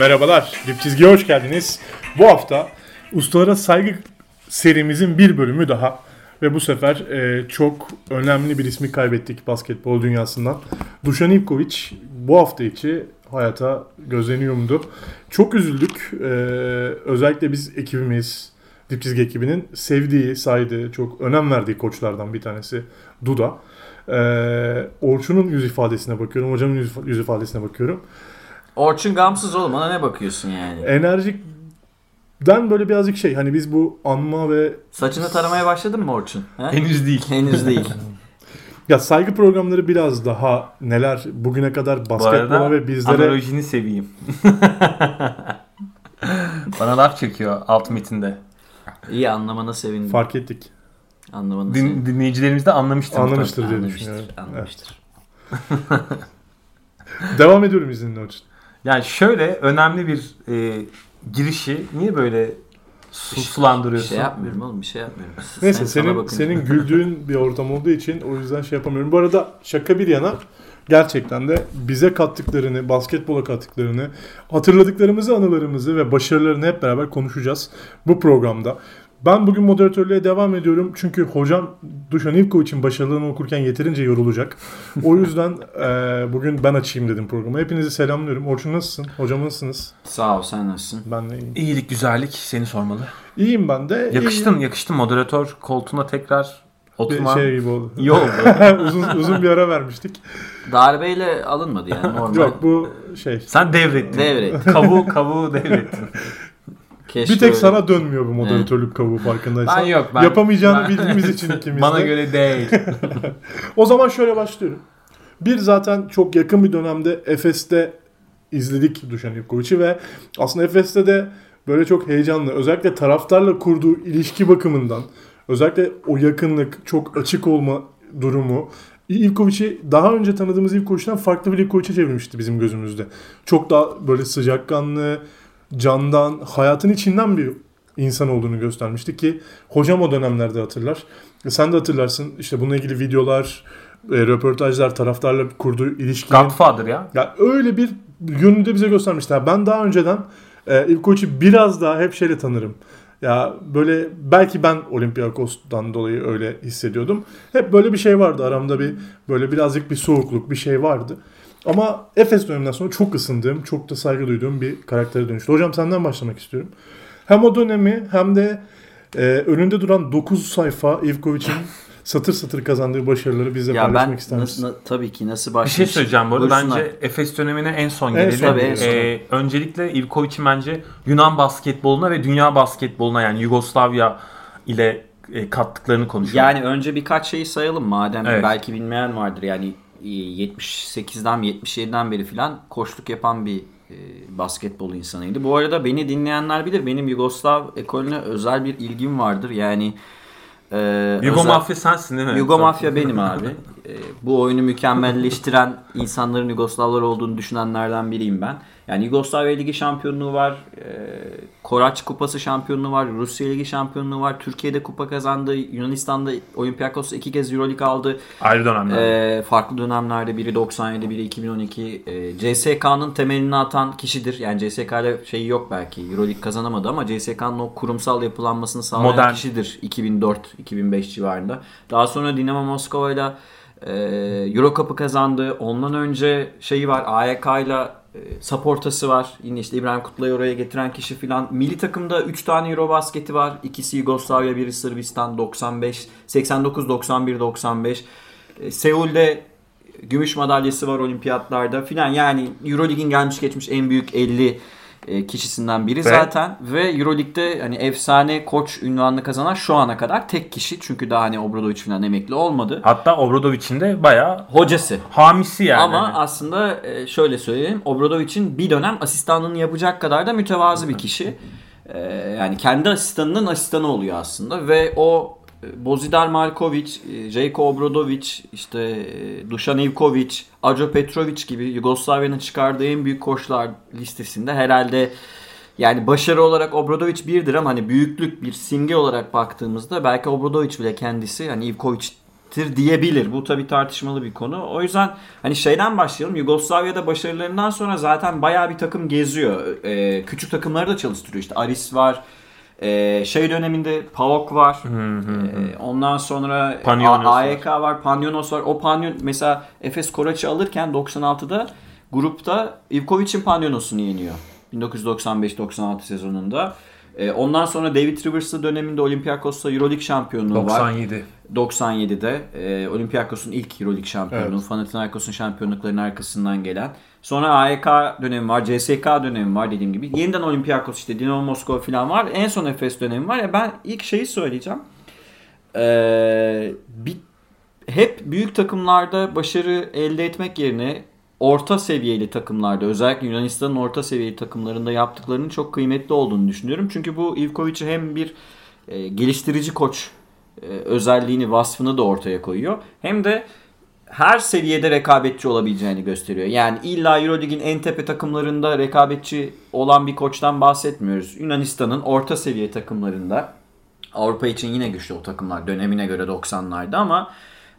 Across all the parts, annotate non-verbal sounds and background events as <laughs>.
Merhabalar, Dip Çizgi'ye hoş geldiniz. Bu hafta Ustalara Saygı serimizin bir bölümü daha. Ve bu sefer e, çok önemli bir ismi kaybettik basketbol dünyasından. Dušan Ivković bu hafta içi hayata gözleniyordu. Çok üzüldük. E, özellikle biz ekibimiz, Dip Çizgi ekibinin sevdiği, saydığı, çok önem verdiği koçlardan bir tanesi Duda. E, Orçun'un yüz ifadesine bakıyorum, hocamın yüz ifadesine bakıyorum. Orçun gamsız oğlum ona ne bakıyorsun yani? Enerjikten böyle birazcık şey hani biz bu anma ve Saçını taramaya başladın mı Orçun? Ha? Henüz değil. Henüz değil. <laughs> ya saygı programları biraz daha neler bugüne kadar basketbola ve bizlere analojini seveyim. <laughs> Bana laf çekiyor alt metinde. İyi anlamana sevindim. fark ettik. Anlamana Din, sevindim. dinleyicilerimiz de anlamıştır. Anlamıştır diye Anlamıştır, düşünüyorum. anlamıştır. Evet. <laughs> Devam ediyorum izninle Orçun. Yani şöyle önemli bir e, girişi niye böyle su, Bir sulandırıyorsun? şey yapmıyorum oğlum bir şey yapmıyorum. Sen- Neyse sana senin senin güldüğün bir ortam olduğu için o yüzden şey yapamıyorum. Bu arada şaka bir yana gerçekten de bize kattıklarını, basketbola kattıklarını, hatırladıklarımızı, anılarımızı ve başarılarını hep beraber konuşacağız bu programda. Ben bugün moderatörlüğe devam ediyorum çünkü hocam Dušan Ivković'in başarılarını okurken yeterince yorulacak. O yüzden <laughs> eee, bugün ben açayım dedim programı. Hepinizi selamlıyorum. Orçun nasılsın? Hocam nasılsınız? Sağ ol sen nasılsın? Ben de iyiyim. İyilik, güzellik seni sormalı. İyiyim ben de. Yakıştın, yakıştın moderatör koltuğuna tekrar Bir oturman. şey gibi oldu. İyi oldu. <laughs> uzun, uzun bir ara vermiştik. Darbeyle alınmadı yani normal. Yok bu şey. Sen devrettin. Devret. Kavuğu, kavuğu devrettin. <laughs> Keşke Bir tek öyle- sana dönmüyor bu moderatörlük kavuğu farkındaysan. Ben yok. Ben, Yapamayacağını ben- bildiğimiz <laughs> için ikimiz Bana de. göre değil. <laughs> O zaman şöyle başlıyorum. Bir zaten çok yakın bir dönemde Efes'te izledik Dušan Ivković'i ve aslında Efes'te de böyle çok heyecanlı özellikle taraftarla kurduğu ilişki bakımından özellikle o yakınlık çok açık olma durumu Ivković'i daha önce tanıdığımız Ivković'ten farklı bir Ivković'e çevirmişti bizim gözümüzde. Çok daha böyle sıcakkanlı, candan, hayatın içinden bir insan olduğunu göstermişti ki hocam o dönemlerde hatırlar. E, Sen de hatırlarsın işte bununla ilgili videolar, e, röportajlar, taraftarla kurduğu ilişkinin Godfather ya. ya öyle bir yönünü de bize göstermişti. Ben daha önceden e, Ivković'i biraz daha hep şeyle tanırım. Ya böyle belki ben Olympiakos'tan dolayı öyle hissediyordum. Hep böyle bir şey vardı aramda bir böyle birazcık bir soğukluk bir şey vardı. Ama Efes döneminden sonra çok ısındığım, çok da saygı duyduğum bir karaktere dönüştü. Hocam senden başlamak istiyorum. Hem o dönemi hem de e, önünde duran 9 sayfa Ivković'in <laughs> satır satır kazandığı başarıları bizle Ya paylaşmak ben ister misin? nasıl, tabii ki nasıl Bir başlamış? şey söyleyeceğim bu arada. Bence Efes dönemine en son En gelelim. son, Tabii, en son. Ee, öncelikle Ivković'in bence Yunan basketboluna ve dünya basketboluna yani Yugoslavya ile e, kattıklarını konuşuyor. Yani önce birkaç şeyi sayalım madem Evet. belki bilmeyen vardır. Yani 78'den 77'den beri filan koçluk yapan bir e, basketbol insanıydı. Bu arada beni dinleyenler bilir benim Yugoslav ekolüne özel bir ilgim vardır. Yani e, Yugo özel- Mafya sensin değil mi? Yugo Mafya benim abi. <laughs> E, bu oyunu mükemmelleştiren insanların Yugoslavlar olduğunu düşünenlerden biriyim ben. Yani Yugoslavya Ligi şampiyonluğu var, e, Koraç Kupası şampiyonluğu var, Rusya Ligi şampiyonluğu var, Türkiye'de kupa kazandı, Yunanistan'da Olympiakos iki kez Euroleague aldı. Ayrı dönemler. E, farklı dönemlerde biri 97, biri 2012. E, CSK'nın temelini atan kişidir. Yani CSK ile şeyi yok belki. Euroleague kazanamadı ama CSK'nın o kurumsal yapılanmasını sağlayan Modern. kişidir 2004-2005 civarında. Daha sonra Dinamo Moskova ile Euro Cup'ı kazandı. Ondan önce şeyi var AYK ile Saportası var. Yine işte İbrahim Kutlu'yu oraya getiren kişi filan. Milli takımda 3 tane Euro basketi var. İkisi Yugoslavya, biri Sırbistan 95, 89, 91, 95. E, Seul'de gümüş madalyası var olimpiyatlarda filan. Yani Euroleague'in gelmiş geçmiş en büyük 50 e, kişisinden biri zaten ve Euroleague'de hani efsane koç ünvanını kazanan şu ana kadar tek kişi çünkü daha hani Obradovic falan emekli olmadı. Hatta Obradovic'in de bayağı Hocası. hamisi yani. Ama aslında e, şöyle söyleyeyim. Obradovic'in bir dönem asistanlığını yapacak kadar da mütevazı bir kişi. E, Yani kendi asistanının asistanı oluyor aslında ve o e, Bozidar Malkovic, e, Jejko Obradovic, işte e, Dušan Ivkovic, Ajo Petrovic gibi Yugoslavya'nın çıkardığı en büyük koçlar listesinde herhalde yani başarı olarak Obradovic birdir ama hani büyüklük bir simge olarak baktığımızda belki Obradovic bile kendisi hani Ivkovic tir diyebilir. Bu tabii tartışmalı bir konu. O yüzden hani şeyden başlayalım. Yugoslavya'da başarılarından sonra zaten bayağı bir takım geziyor. Ee, küçük takımları da çalıştırıyor. İşte Aris var. Ee, şey döneminde PAOK var. Ee, ondan sonra Panionos A- var. AYK var. Panionos var. O Panyon mesela Efes Koraç'ı alırken 96'da grupta Ivkovic'in Panionos'unu yeniyor. 1995-96 sezonunda. Ee, ondan sonra David Rivers'lı döneminde Olympiakos'ta Euroleague şampiyonluğu var. 97. 97'de e, Olympiakos'un ilk Euroleague şampiyonluğu, Evet. Panathinaikos'un şampiyonluklarının arkasından gelen. Sonra AEK dönemi var, CSK dönemi var dediğim gibi. Yeniden Olympiakos işte Dinamo Moskova falan var. En son Efes dönemi var. Ya ben ilk şeyi söyleyeceğim. Ee, bir, hep büyük takımlarda başarı elde etmek yerine orta seviyeli takımlarda özellikle Yunanistan'ın orta seviyeli takımlarında yaptıklarının çok kıymetli olduğunu düşünüyorum. Çünkü bu Ivkovic'i hem bir e, geliştirici koç e, özelliğini, vasfını da ortaya koyuyor. Hem de her seviyede rekabetçi olabileceğini gösteriyor. Yani illa Euroleague'in en tepe takımlarında rekabetçi olan bir koçtan bahsetmiyoruz. Yunanistan'ın orta seviye takımlarında Avrupa için yine güçlü o takımlar dönemine göre 90'larda ama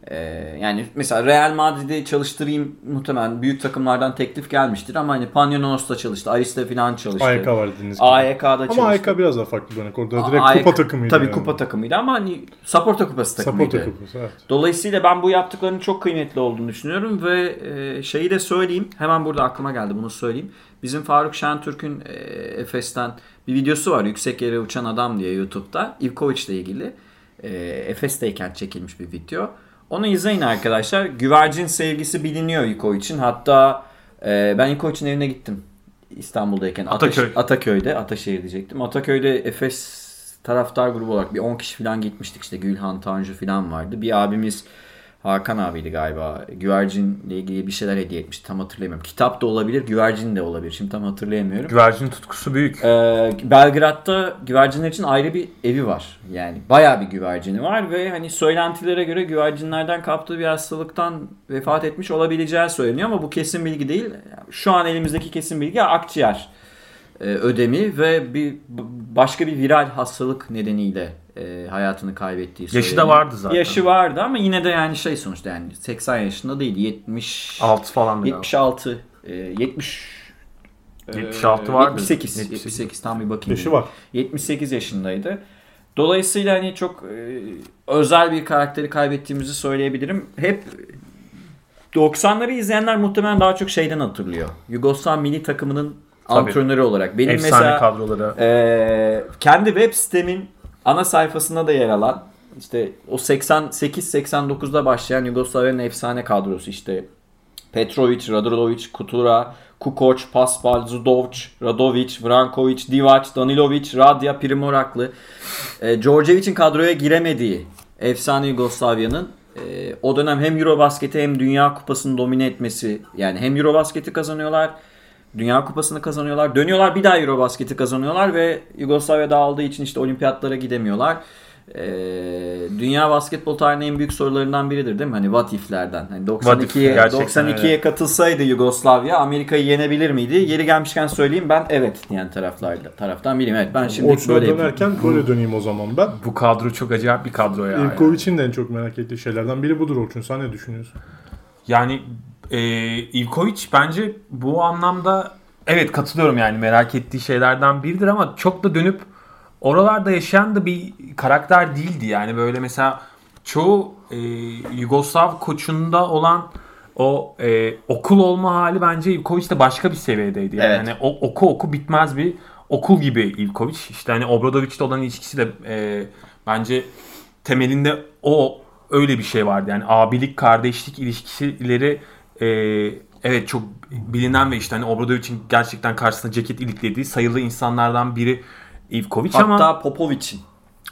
e, yani mesela Real Madrid'i çalıştırayım muhtemelen büyük takımlardan teklif gelmiştir ama hani Panathinaikos'ta çalıştı, Aris'te falan çalıştı. AYK var dediğiniz gibi. AYK'da çalıştı. Ama AYK biraz daha farklı bir örnek. Orada direkt AYK kupa takımıydı. Tabii yani. kupa takımıydı ama hani Saporta Kupası takımıydı. Saporta kupası evet. Dolayısıyla ben bu yaptıklarının çok kıymetli olduğunu düşünüyorum ve e, şeyi de söyleyeyim. Hemen burada aklıma geldi bunu söyleyeyim. Bizim Faruk Şentürk'ün e, Efes'ten bir videosu var. Yüksek yere uçan adam diye YouTube'da. Ivkovic ile ilgili. E, Efes'teyken çekilmiş bir video. Onu izleyin arkadaşlar. Güvercin sevgisi biliniyor Ivkovic'in. Hatta e, ben Ivkovic'in evine gittim. İstanbul'dayken. Ataköy. Ataş- Ataköy'de. Ataşehir diyecektim. Ataköy'de Efes taraftar grubu olarak bir 10 kişi falan gitmiştik. İşte Gülhan, Tanju falan vardı. Bir abimiz Hakan abiydi galiba. Güvercinle ilgili bir şeyler hediye etmiş. Tam hatırlayamıyorum. Kitap da olabilir, güvercin de olabilir. Şimdi tam hatırlayamıyorum. Güvercin tutkusu büyük. Ee, Belgrad'da güvercinler için ayrı bir evi var. Yani bayağı bir güvercini var ve hani söylentilere göre güvercinlerden kaptığı bir hastalıktan vefat etmiş olabileceği söyleniyor ama bu kesin bilgi değil. Şu an elimizdeki kesin bilgi akciğer e, ödemi ve bir başka bir viral hastalık nedeniyle e, hayatını kaybettiği söyleniyor. Yaşı da vardı zaten. Yaşı vardı ama yine de yani şey sonuçta yani 80 yaşında değil 70 6 falan da galiba. 76 e, 70 e, 76 vardı. 78, 78. 78 tam bir bakayım. Yaşı var. 78 yaşındaydı. Dolayısıyla hani çok e, özel bir karakteri kaybettiğimizi söyleyebilirim. Hep 90'ları izleyenler muhtemelen daha çok şeyden hatırlıyor. Yugoslav milli takımının Tabii. antrenörü olarak. Benim Efsane mesela kadroları. ee, kendi web sitemin ana sayfasında da yer alan işte o 88-89'da başlayan Yugoslavya'nın efsane kadrosu işte Petrovic, Radolovic, Kutura, Kukoc, Paspal, Zudovic, Radovic, Vrankovic, Divac, Danilovic, Radya, Primoraklı. E, Djordjevic'in kadroya giremediği efsane Yugoslavya'nın e, o dönem hem Eurobasket'i hem Dünya Kupası'nı domine etmesi yani hem Eurobasket'i kazanıyorlar Dünya Kupası'nı kazanıyorlar. Dönüyorlar bir daha Eurobasket'i kazanıyorlar ve Yugoslavya dağıldığı için işte olimpiyatlara gidemiyorlar. Ee, dünya basketbol tarihinin en büyük sorularından biridir değil mi? Hani what if'lerden. Hani What if, 92'ye gerçekten 92'ye katılsaydı Yugoslavya Amerika'yı yenebilir miydi? Yeri gelmişken söyleyeyim ben evet diyen taraflarla taraftan biriyim. Evet ben şimdi Orçun'a böyle yapayım. dönerken böyle döneyim o zaman ben. Bu kadro çok acayip bir kadro ya. Ivkovic'in de en çok merak ettiği şeylerden biri budur Orçun. Sen ne düşünüyorsun? Yani e, Ivkovic bence bu anlamda evet katılıyorum yani merak ettiği şeylerden biridir ama çok da dönüp oralarda yaşayan da bir karakter değildi. Yani böyle mesela çoğu e, Yugoslav koçunda olan o e, okul olma hali bence Ivkovic de başka bir seviyedeydi. Yani Evet. hani o, oku oku bitmez bir okul gibi Ivkovic. İşte hani Obradovic'le olan ilişkisi de e, bence temelinde o öyle bir şey vardı. Yani abilik, kardeşlik ilişkileri e, evet çok bilinen ve işte hani Obradovic'in gerçekten karşısına ceket iliklediği sayılı insanlardan biri Ivkovic Hatta ama Popovic'in.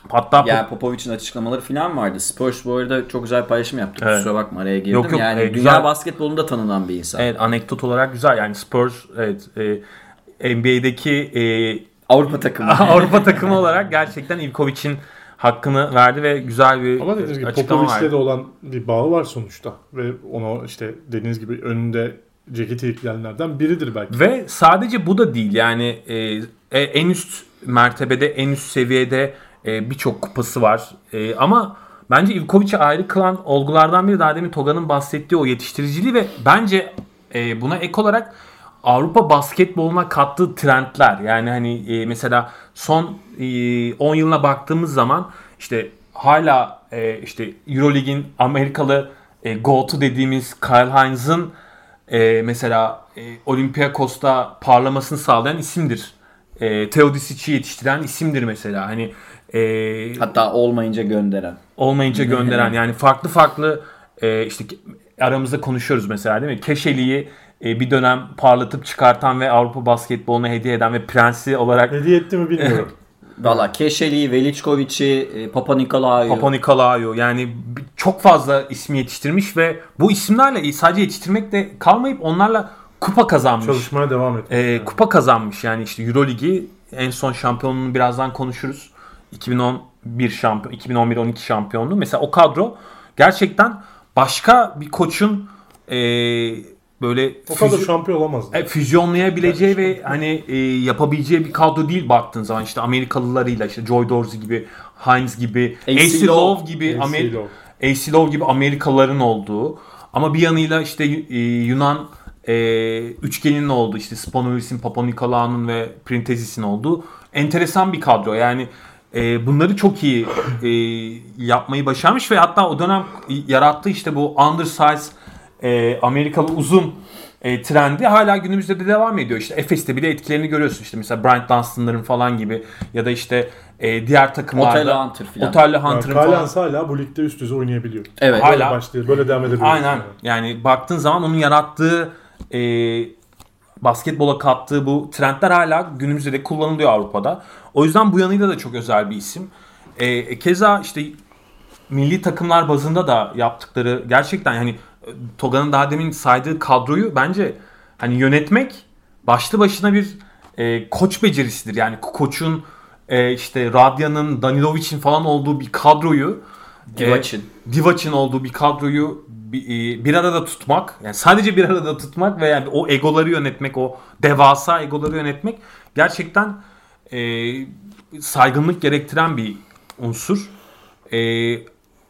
hatta Yani Popovic'in açıklamaları falan vardı. Spurs bu arada çok güzel paylaşım yaptı. Evet. Kusura bakma araya girdim. Yok, yok, yani e, dünya güzel. basketbolunda tanınan bir insan. evet anekdot olarak güzel yani Spurs evet e, NBA'deki e, Avrupa takımı. <laughs> Avrupa takımı olarak gerçekten Ivkovic'in hakkını verdi ve güzel bir Ama dediğiniz gibi Popovic'le de olan bir bağı var sonuçta. Ve ona işte dediğiniz gibi önünde ceketi yüklenenlerden biridir belki. Ve sadece bu da değil yani e, e, en üst mertebede en üst seviyede e, birçok kupası var. E, ama bence Ivkovic'i ayrı kılan olgulardan biri daha demin Toga'nın bahsettiği o yetiştiriciliği ve bence e, buna ek olarak Avrupa basketboluna kattığı trendler. Yani hani e, mesela son e, 10 yılına baktığımız zaman işte hala e, işte Eurolig'in Amerikalı e, GOAT'u dediğimiz Kyle Hines'ın e, mesela e, Olympiakos'ta parlamasını sağlayan isimdir. E, Teodosic'i yetiştiren isimdir mesela. Hani e, Hatta olmayınca gönderen. olmayınca gönderen <laughs> yani farklı farklı e, işte aramızda konuşuyoruz mesela değil mi? Keşeli'yi e, bir dönem parlatıp çıkartan ve Avrupa basketboluna hediye eden ve prensi olarak Hediye etti mi bilmiyorum. <laughs> Valla Keşeli, Veličković'i, e, Papa Nikolaou. Papa Nikolaou yani çok fazla ismi yetiştirmiş ve bu isimlerle sadece yetiştirmek de kalmayıp onlarla kupa kazanmış. Çalışmaya devam etmiş. E, kupa kazanmış yani işte Euroligi en son şampiyonluğunu birazdan konuşuruz. 2011 şampiyon 2011-12 şampiyonluğu. Mesela o kadro gerçekten başka bir koçun e, böyle o kadar füzyon- şampiyon olamazdı. e, füzyonlayabileceği ve hani e, yapabileceği bir kadro değil baktığın zaman işte Amerikalılarıyla işte Joy Dorsey gibi, Hines gibi, AC Love Love gibi AC Amer- Love. AC Love gibi Amerikalıların olduğu ama bir yanıyla işte e, Yunan e, üçgeninin olduğu işte Spanolis'in, Papanikolaou'nun ve Printezis'in olduğu enteresan bir kadro. Yani e, bunları çok iyi e, yapmayı başarmış ve hatta o dönem yarattığı işte bu undersize e, Amerikalı uzun e, trendi hala günümüzde de devam ediyor. İşte Efes'te bile etkilerini görüyorsun. İşte mesela Bryant Dunstan'ların falan gibi ya da işte e, diğer takımlarda Otello Hunter filan. Otello Yani Hunter'ın falan. Kalyans hala bu ligde üst düzey oynayabiliyor. Evet. Hala- Böyle başlıyor. Böyle devam edebiliyor. Aynen. Yani baktığın zaman onun yarattığı e, basketbola kattığı bu trendler hala günümüzde de kullanılıyor Avrupa'da. O yüzden bu yanıyla da çok özel bir isim. E, keza işte milli takımlar bazında da yaptıkları gerçekten yani e, Toga'nın daha demin saydığı kadroyu bence hani yönetmek başlı başına bir e, koç becerisidir. Yani ko- koçun e, işte Radya'nın, Danilovic'in falan olduğu bir kadroyu Divac'in. e, Divac'in olduğu bir kadroyu bir, e, bir arada tutmak, yani sadece bir arada tutmak ve yani o egoları yönetmek, o devasa egoları yönetmek gerçekten e, saygınlık gerektiren bir unsur. E,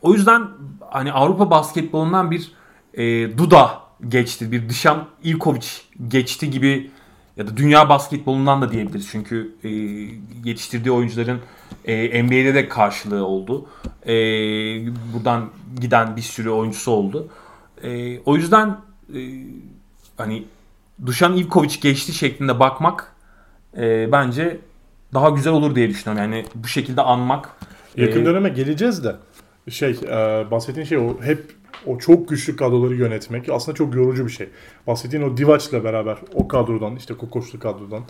o yüzden hani Avrupa basketbolundan bir e, Duda geçti, bir Dışan Ivkovic geçti gibi ya da dünya basketbolundan da diyebiliriz. Çünkü e, yetiştirdiği oyuncuların e, NBA'de de karşılığı oldu. E, buradan giden bir sürü oyuncusu oldu. E, o yüzden e, hani Dušan Ivkovic geçti şeklinde bakmak e, bence daha güzel olur diye düşünüyorum. Yani bu şekilde anmak. Yakın e, döneme geleceğiz de şey e, bahsettiğin şey o hep o çok güçlü kadroları yönetmek aslında çok yorucu bir şey. Bahsettiğin o Divac'la beraber o kadrodan işte Kokoşlu kadrodan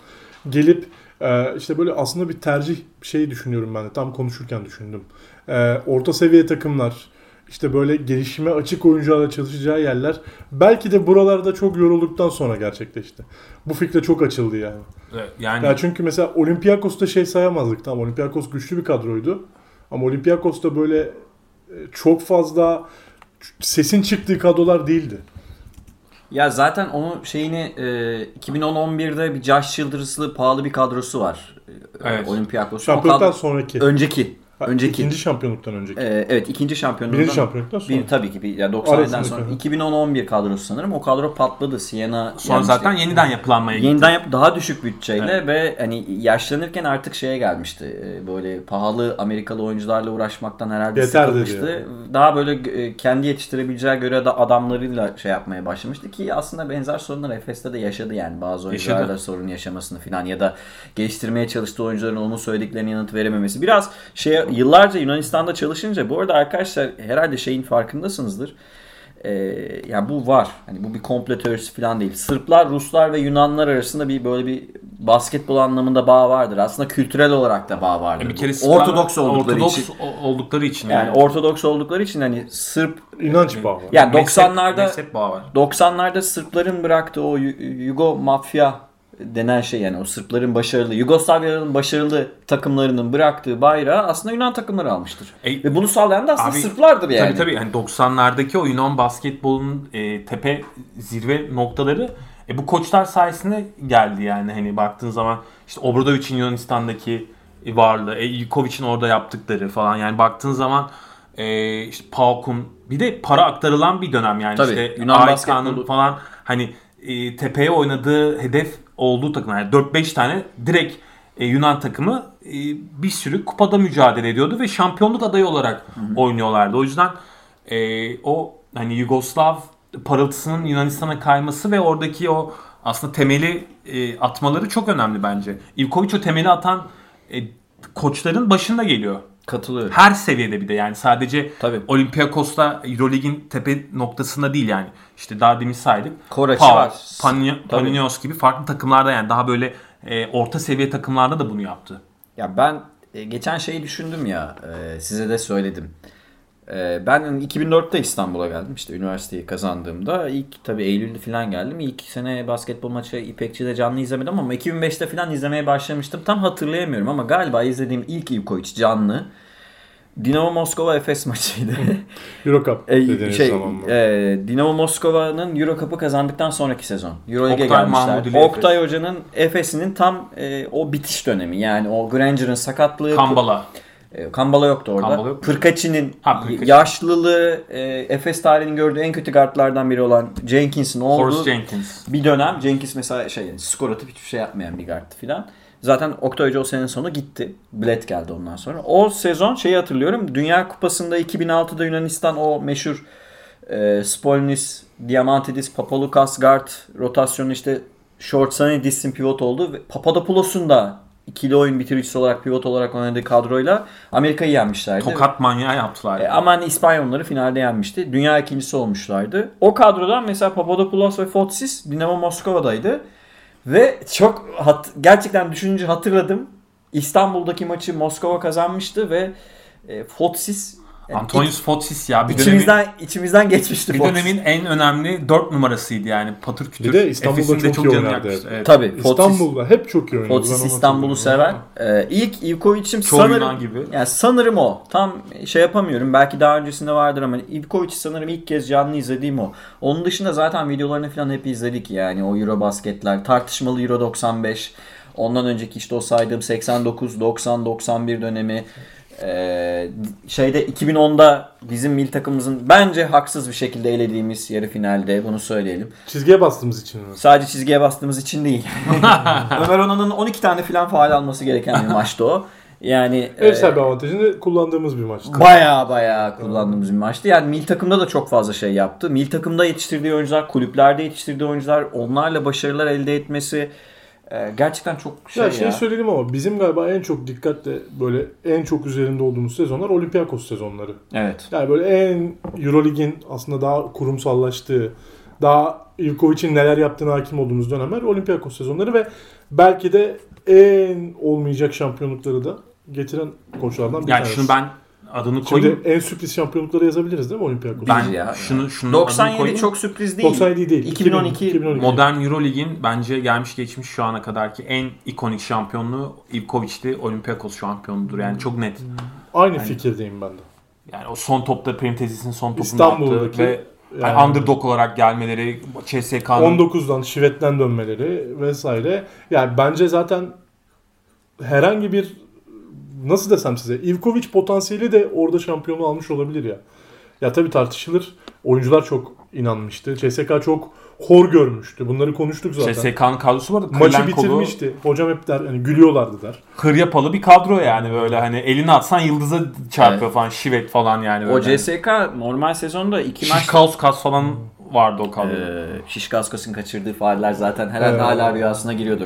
gelip e, işte böyle aslında bir tercih şey düşünüyorum ben de tam konuşurken düşündüm. E, orta seviye takımlar işte böyle gelişime açık oyuncularla çalışacağı yerler belki de buralarda çok yorulduktan sonra gerçekleşti. Bu fikre çok açıldı yani. yani Ya çünkü mesela Olympiakos'ta şey sayamazdık. Tamam Olympiakos güçlü bir kadroydu. Ama Olympiakos'ta böyle çok fazla sesin çıktığı kadrolar değildi. Ya zaten onun şeyini e, 2010-11'de bir Josh Childers'lı pahalı bir kadrosu var. E, Evet. Olympiakos'un. Şampiyonluktan kadro- sonraki. Önceki. Önceki. ikinci şampiyonluktan önceki. E, evet ikinci şampiyonluğundan. Birinci şampiyonluktan sonra. Bir, tabii ki bir, ya 90'dan Arasındaki, sonra evet. 2010-11 kadrosu sanırım. O kadro patladı. Siena sonra yenmişti. zaten yeniden yapılanmaya gitti. Yeniden yap daha düşük bütçeyle ve hani yaşlanırken artık şeye gelmişti. e, Böyle pahalı Amerikalı oyuncularla uğraşmaktan herhalde Yeter dedi sıkılmıştı. Daha böyle e, kendi yetiştirebileceği göre de adamlarıyla şey yapmaya başlamıştı ki aslında benzer sorunlar Efes'te de yaşadı yani. Bazı oyuncularla Yaşadı. sorun yaşamasını falan ya da geliştirmeye çalıştığı oyuncuların onun söylediklerine yanıt verememesi. Biraz şey yıllarca Yunanistan'da çalışınca bu arada arkadaşlar herhalde şeyin farkındasınızdır. Ee, yani bu var. Hani bu bir komplo teorisi falan değil. Sırplar, Ruslar ve Yunanlar arasında bir böyle bir basketbol anlamında bağ vardır. Aslında kültürel olarak da bağ vardır. Bir kere. Ortodoks oldukları Ortodoks için. oldukları için. Yani ortodoks oldukları için hani Sırp İnanç bağı var. yani Mezhep- 90'larda mezhep bağı var. 90'larda Sırpların bıraktığı o Yu- Yugo mafya denen şey yani o Sırpların başarılı, Yugoslavya'nın başarılı takımlarının bıraktığı bayrağı aslında Yunan takımları almıştır. E, Ve bunu sağlayan da aslında Abi, Sırplardır yani. Tabii tabii yani 90'lardaki o Yunan basketbolunun e, tepe zirve noktaları e, bu koçlar sayesinde geldi yani hani baktığın zaman işte Obradovic'in Yunanistan'daki varlığı, e, Ivkovic'in orada yaptıkları falan yani baktığın zaman e, işte PAOK'un bir de para aktarılan bir dönem yani Tabii, işte Yunan basketbolu- falan hani e, tepeye oynadığı hedef olduğu takım yani 4-5 tane direkt e, Yunan takımı e, bir sürü kupada mücadele ediyordu ve şampiyonluk adayı olarak oynuyorlardı. O yüzden e, o hani Yugoslav parıltısının Yunanistan'a kayması ve oradaki o aslında temeli e, atmaları çok önemli bence. Ivkovic o temeli atan e, koçların başında geliyor. Katılıyorum. Her seviyede bir de yani sadece Tabii. Olympiakos'ta Eurolig'in tepe noktasında değil yani. İşte daha demin saydık. Koraç'ı var. Panionios gibi farklı takımlarda yani daha böyle e, orta seviye takımlarda da bunu yaptı. Ya ben e, geçen şeyi düşündüm ya e, size de söyledim. E, ben 2004'te İstanbul'a geldim işte üniversiteyi kazandığımda ilk tabii Eylül'de falan geldim. İlk sene basketbol maçı İpekçi'de canlı izlemedim ama 2005'te falan izlemeye başlamıştım. Tam hatırlayamıyorum ama galiba izlediğim ilk Ivkovic canlı Dinamo Moskova Efes maçıydı. Euro Cup E, şey, e, Dinamo Moskova'nın Euro Cup'ı kazandıktan sonraki sezon. Oktay gelmişler. Oktay Hoca'nın Efes'inin tam e, o bitiş dönemi. Yani o Granger'ın sakatlığı. Kambala. E, Kambala yoktu orada. Kambala yok? Pırkaçi'nin yaşlılığı e, Efes tarihinin gördüğü en kötü guardlardan biri olan Jenkins'in olduğu Horace Jenkins. bir dönem. Jenkins mesela şey yani skor atıp hiçbir şey yapmayan bir guard filan. Zaten Oktay Hoca o senenin sonu gitti. Bilet geldi ondan sonra. O sezon şeyi hatırlıyorum. Dünya Kupası'nda 2006'da Yunanistan o meşhur e, Spolnis, Diamantidis, Papalukas guard rotasyonu işte Shortsanidis'in pivot oldu. Papadopoulos'un da ikili oyun bitiricisi olarak pivot olarak oynadığı kadroyla Amerika'yı yenmişlerdi. Tokat manyağı yaptılar. E, ama hani İspanyolları finalde yenmişti. Dünya ikincisi olmuşlardı. O kadrodan mesela Papadopoulos ve Fotsis Dinamo Moskova'daydı. Ve çok hat- gerçekten düşününce hatırladım. İstanbul'daki maçı Moskova kazanmıştı ve e, Fotsis Antonius Fotsis ya bir iç- dönemin, içimizden içimizden geçmişti bir Fotsis. dönemin en önemli 4 numarasıydı yani patır kütür. Bir de İstanbul'da Efes'in de çok iyi oynardı. Evet. Tabii Fotsis, İstanbul'da hep çok iyi oynuyordu. Fotsis İstanbul'u sever. hatırlıyorum. E, ilk Ivkovic'im sanırım gibi. Yani sanırım o. Tam şey yapamıyorum. Belki daha öncesinde vardır ama Ivkovic sanırım ilk kez canlı izlediğim o. Onun dışında zaten videolarını falan hep izledik yani o Euro basketler. Tartışmalı Euro 95. Ondan önceki işte o saydığım 89, 90, 91 dönemi. Ee, şeyde 2010'da bizim milli takımımızın bence haksız bir şekilde elediğimiz yarı finalde bunu söyleyelim. Çizgiye bastığımız için mi? Sadece çizgiye bastığımız için değil. <laughs> <laughs> Ömer Onan'ın 12 tane falan faal alması gereken bir maçtı o. Yani Ev e, sahibi avantajını kullandığımız bir maçtı. Baya baya kullandığımız bir maçtı. Yani mil takımda da çok fazla şey yaptı. Mil takımda yetiştirdiği oyuncular, kulüplerde yetiştirdiği oyuncular, onlarla başarılar elde etmesi e, gerçekten çok şey ya ya. şey söyleyelim ama bizim galiba en çok dikkatle böyle en çok üzerinde olduğumuz sezonlar Olympiakos sezonları. Evet. Yani böyle en Eurolig'in aslında daha kurumsallaştığı, daha Ivkovic'in neler yaptığına hakim olduğumuz dönemler Olympiakos sezonları ve belki de en olmayacak şampiyonlukları da getiren koçlardan bir Yani tanesi. şunu ben adını koyayım. Şimdi en sürpriz şampiyonlukları yazabiliriz değil mi Olympiakos? ben ya. şunu şunu adını 97 koyayım. çok sürpriz değil. 97 değil. 2012 2012. Modern Eurolig'in bence gelmiş geçmiş şu ana kadarki en ikonik şampiyonluğu Ivkovic'ti. Olympiakos şampiyonudur. Yani çok net. Aynı fikirdeyim ben de. Yani o son topta Printezis'in son topunu İstanbul'daki attı ve yani- yani underdog olarak gelmeleri CSK'nın 19'dan Şivet'ten dönmeleri vesaire. Yani bence zaten herhangi bir nasıl desem size Ivkovic potansiyeli de orada şampiyonu almış olabilir ya. Ya tabii tartışılır. Oyuncular çok inanmıştı. CSK çok hor görmüştü. Bunları konuştuk zaten. CSK'nın kadrosu vardı. Maçı Kırlenkolu, bitirmişti. Hocam hep der hani gülüyorlardı der. Hıryapalı bir kadro yani böyle hani elini atsan yıldıza çarpıyor falan. Şivet falan yani O böyle. CSK normal sezonda iki maç Şişkauskas falan vardı o kadroda. Ee, Şişkaskas'ın kaçırdığı fauller zaten herhalde Evet. hala rüyasına giriyordur.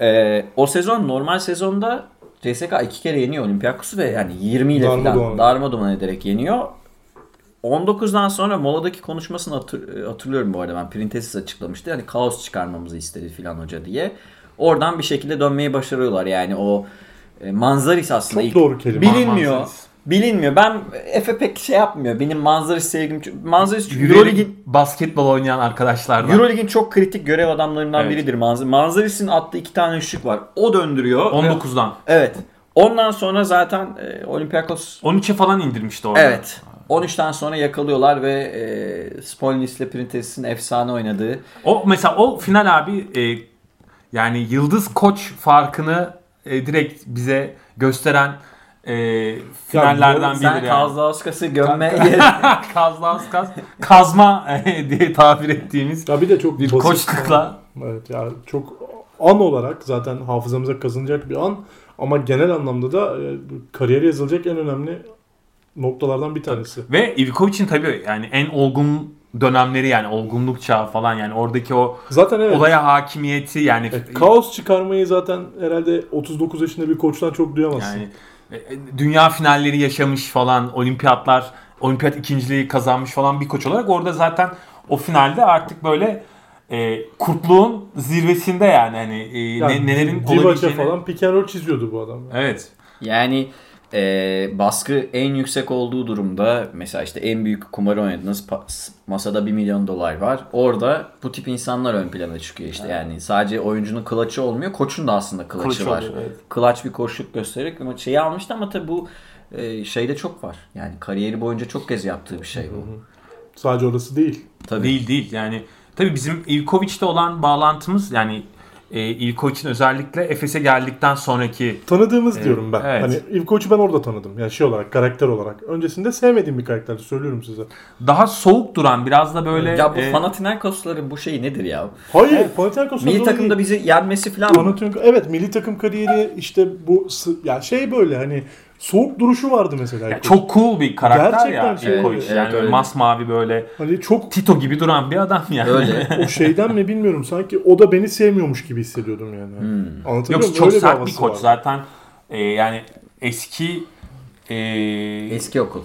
Ee, o sezon normal sezonda CSK iki kere yeniyor Olympiakos'u ve yani 20 ile falan darma ederek yeniyor. 19'dan sonra moladaki konuşmasını hatır- hatırlıyorum bu arada ben. Printesis açıklamıştı. Yani kaos çıkarmamızı istedi filan hoca diye. Oradan bir şekilde dönmeyi başarıyorlar. Yani o e, Manzaris aslında Çok ilk doğru kelime. bilinmiyor. Manzaris. Bilinmiyor. Ben Efe pek şey yapmıyor. Benim Manzaris sevgim. Manzaris Euroleague Euroleague'in basketbol oynayan arkadaşlardan. Euroleague'in çok kritik görev adamlarından Evet. biridir Manzar. Manzaris'in attığı iki tane üçlük var. O döndürüyor. 19'dan. Evet. Ondan sonra zaten e, Olympiakos 13'e falan indirmişti orada. evet 13'ten sonra yakalıyorlar ve e, Spolnis ile Printes'in efsane oynadığı O mesela o final abi e, yani yıldız koç farkını e, direkt bize gösteren e, finallerden Sen biridir yani. Kazlaoskas'ı gömme <laughs> Kazlauskas kazma e, diye tabir ettiğimiz Ya bir de çok bir basit- koçlukla Evet ya çok an olarak zaten hafızamıza kazınacak bir an ama genel anlamda da e, kariyeri yazılacak en önemli noktalardan bir tanesi. ve Ivkovic'in tabii yani en olgun dönemleri yani olgunluk çağı falan yani oradaki o Zaten evet. olaya hakimiyeti yani e, kaos çıkarmayı zaten herhalde 39 yaşında bir koçtan çok duyamazsın. yani dünya finalleri yaşamış falan olimpiyatlar olimpiyat ikinciliği kazanmış falan bir koç olarak orada zaten o finalde artık böyle e, kurtluğun zirvesinde yani hani e, Yani ne, nelerin olabileceğini falan pick and roll çiziyordu bu adam. evet Yani e, baskı en yüksek olduğu durumda mesela işte en büyük kumarı oynadınız pa- masada 1 milyon dolar var. Orada bu tip insanlar ön plana çıkıyor işte yani sadece oyuncunun klaçı olmuyor koçun da aslında klaçı Kılıç var. oluyor, evet. Klaç bir koşuluk göstererek ama şeyi almıştı ama tabii bu e, şeyde çok var. Yani kariyeri boyunca çok kez yaptığı bir şey bu. Sadece orası değil. Tabii. Değil değil yani tabii bizim Ivkovic'te olan bağlantımız yani e, Ivkovic'in özellikle Efes'e geldikten sonraki Tanıdığımız Evet, diyorum ben. evet. Hani Ivkoviç'i ben orada tanıdım. Yani şey olarak, karakter olarak. Öncesinde sevmediğim bir karakterdi söylüyorum size. daha soğuk duran biraz da böyle Ya bu e, Panathinaikosların bu şeyi nedir ya? Hayır, Evet. Panathinaikos'un Milli takımda değil. bizi yenmesi falan mı? Panathinaikos evet milli takım kariyeri işte bu sı- ya şey böyle hani soğuk duruşu vardı mesela. ya çok cool bir karakter Gerçekten ya şey, Ivkovic. evet, yani öyle. masmavi böyle hani çok Tito gibi duran bir adam yani. Öyle. o şeyden mi bilmiyorum sanki o da beni sevmiyormuş gibi hissediyordum yani. Hmm. Anlatabiliyor Yok muyum? çok Öyle sert bir havası koç vardı. zaten e, yani eski e, Eski okul.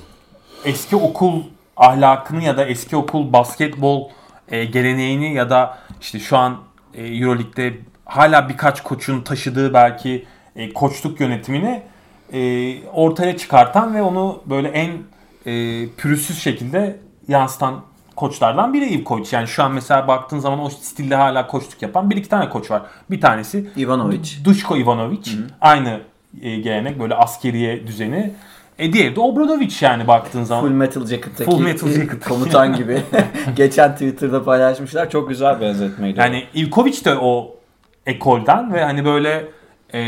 eski okul ahlakını ya da eski okul basketbol e, geleneğini ya da işte şu an e, EuroLeague'de hala birkaç koçun taşıdığı belki e, koçluk yönetimini e, ortaya çıkartan ve onu böyle en e, pürüzsüz şekilde yansıtan koçlardan biri Ivkovic. Yani şu an mesela baktığın zaman o stilde hala koçluk yapan bir iki tane koç var. Bir tanesi Ivanovic. Duško Ivanovic. Aynı e, gelenek böyle askeriye düzeni. E diğeri de Obradovic yani baktığın zaman. Full Metal Jacket'taki Full Metal Jacket. <laughs> komutan gibi. <laughs> Geçen Twitter'da paylaşmışlar. Çok güzel benzetmeydi. Yani Ivkovic de o ekolden ve hani böyle e,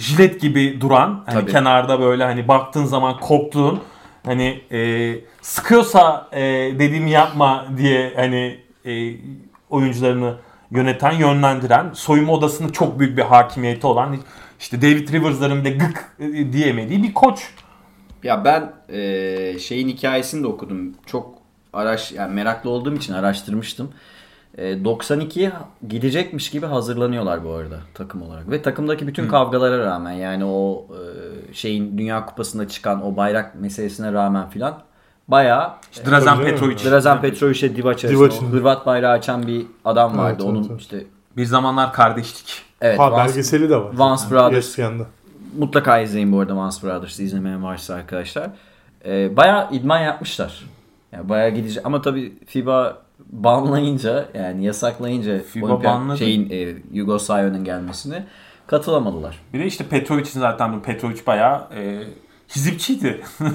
jilet gibi duran hani Tabii. kenarda böyle hani baktığın zaman korktuğun hani e, sıkıyorsa e, dediğimi yapma diye hani e, oyuncularını yöneten, yönlendiren, soyunma odasında çok büyük bir hakimiyeti olan işte David Rivers'ların bile gık e, diyemediği bir koç. Ya ben e, şeyin hikayesini de okudum. Çok araş yani meraklı olduğum için araştırmıştım. E, 92'ye gidecekmiş gibi hazırlanıyorlar bu arada takım olarak. Ve takımdaki bütün kavgalara rağmen yani o e, şeyin Dünya Kupası'nda çıkan o bayrak meselesine rağmen filan bayağı İşte Drazen Tabii canım. Petrovic. Drazen Petrovic'e Divac arasında Hırvat bayrağı açan bir adam vardı. Evet, Onun evet, evet. işte Bir zamanlar kardeşlik. evet Ha Vance- belgeseli de var. Vance Brothers. ESPN'de. Mutlaka izleyin bu arada Vance Brothers'ı izlemeyen varsa arkadaşlar. Ee, bayağı idman yapmışlar. Yani bayağı gidecek ama tabii FIBA banlayınca yani yasaklayınca FIBA olimpiyat- banladı. şeyin e, Yugoslavya'nın gelmesini katılamadılar. Bir de işte Petrovic'in zaten bu Petrovic bayağı e, hizipçiydi. <laughs>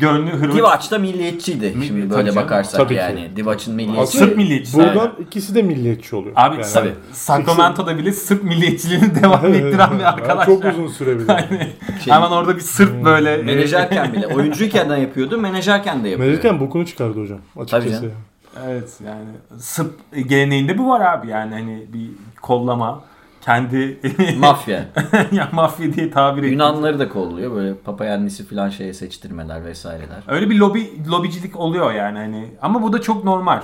Gönlü Hırvat. Divac da milliyetçiydi. Mi- Şimdi böyle canım. bakarsak Tabii ki. yani. Divac'ın milliyetçi. Aslında Sırp milliyetçisi. Buradan ikisi de milliyetçi oluyor. Abi Yani. tabii. Sacramento'da bile Sırp milliyetçiliğini devam <laughs> ettiren bir arkadaş. Çok uzun süre bile. Yani Şey- Hemen orada bir Sırp böyle. e, Menajerken bile. Oyuncuyken de yapıyordu. Menajerken de yapıyor. Menajerken bokunu çıkardı hocam. Açıkçası. Tabii canım. Evet yani Sırp geleneğinde bu var abi yani hani bir kollama kendi <laughs> Mafya. <laughs> ya mafya diye tabir ediyor. Yunanları da kolluyor. Böyle papayannisi falan şeye seçtirmeler vesaireler. Öyle bir lobi lobicilik oluyor yani hani ama bu da çok normal.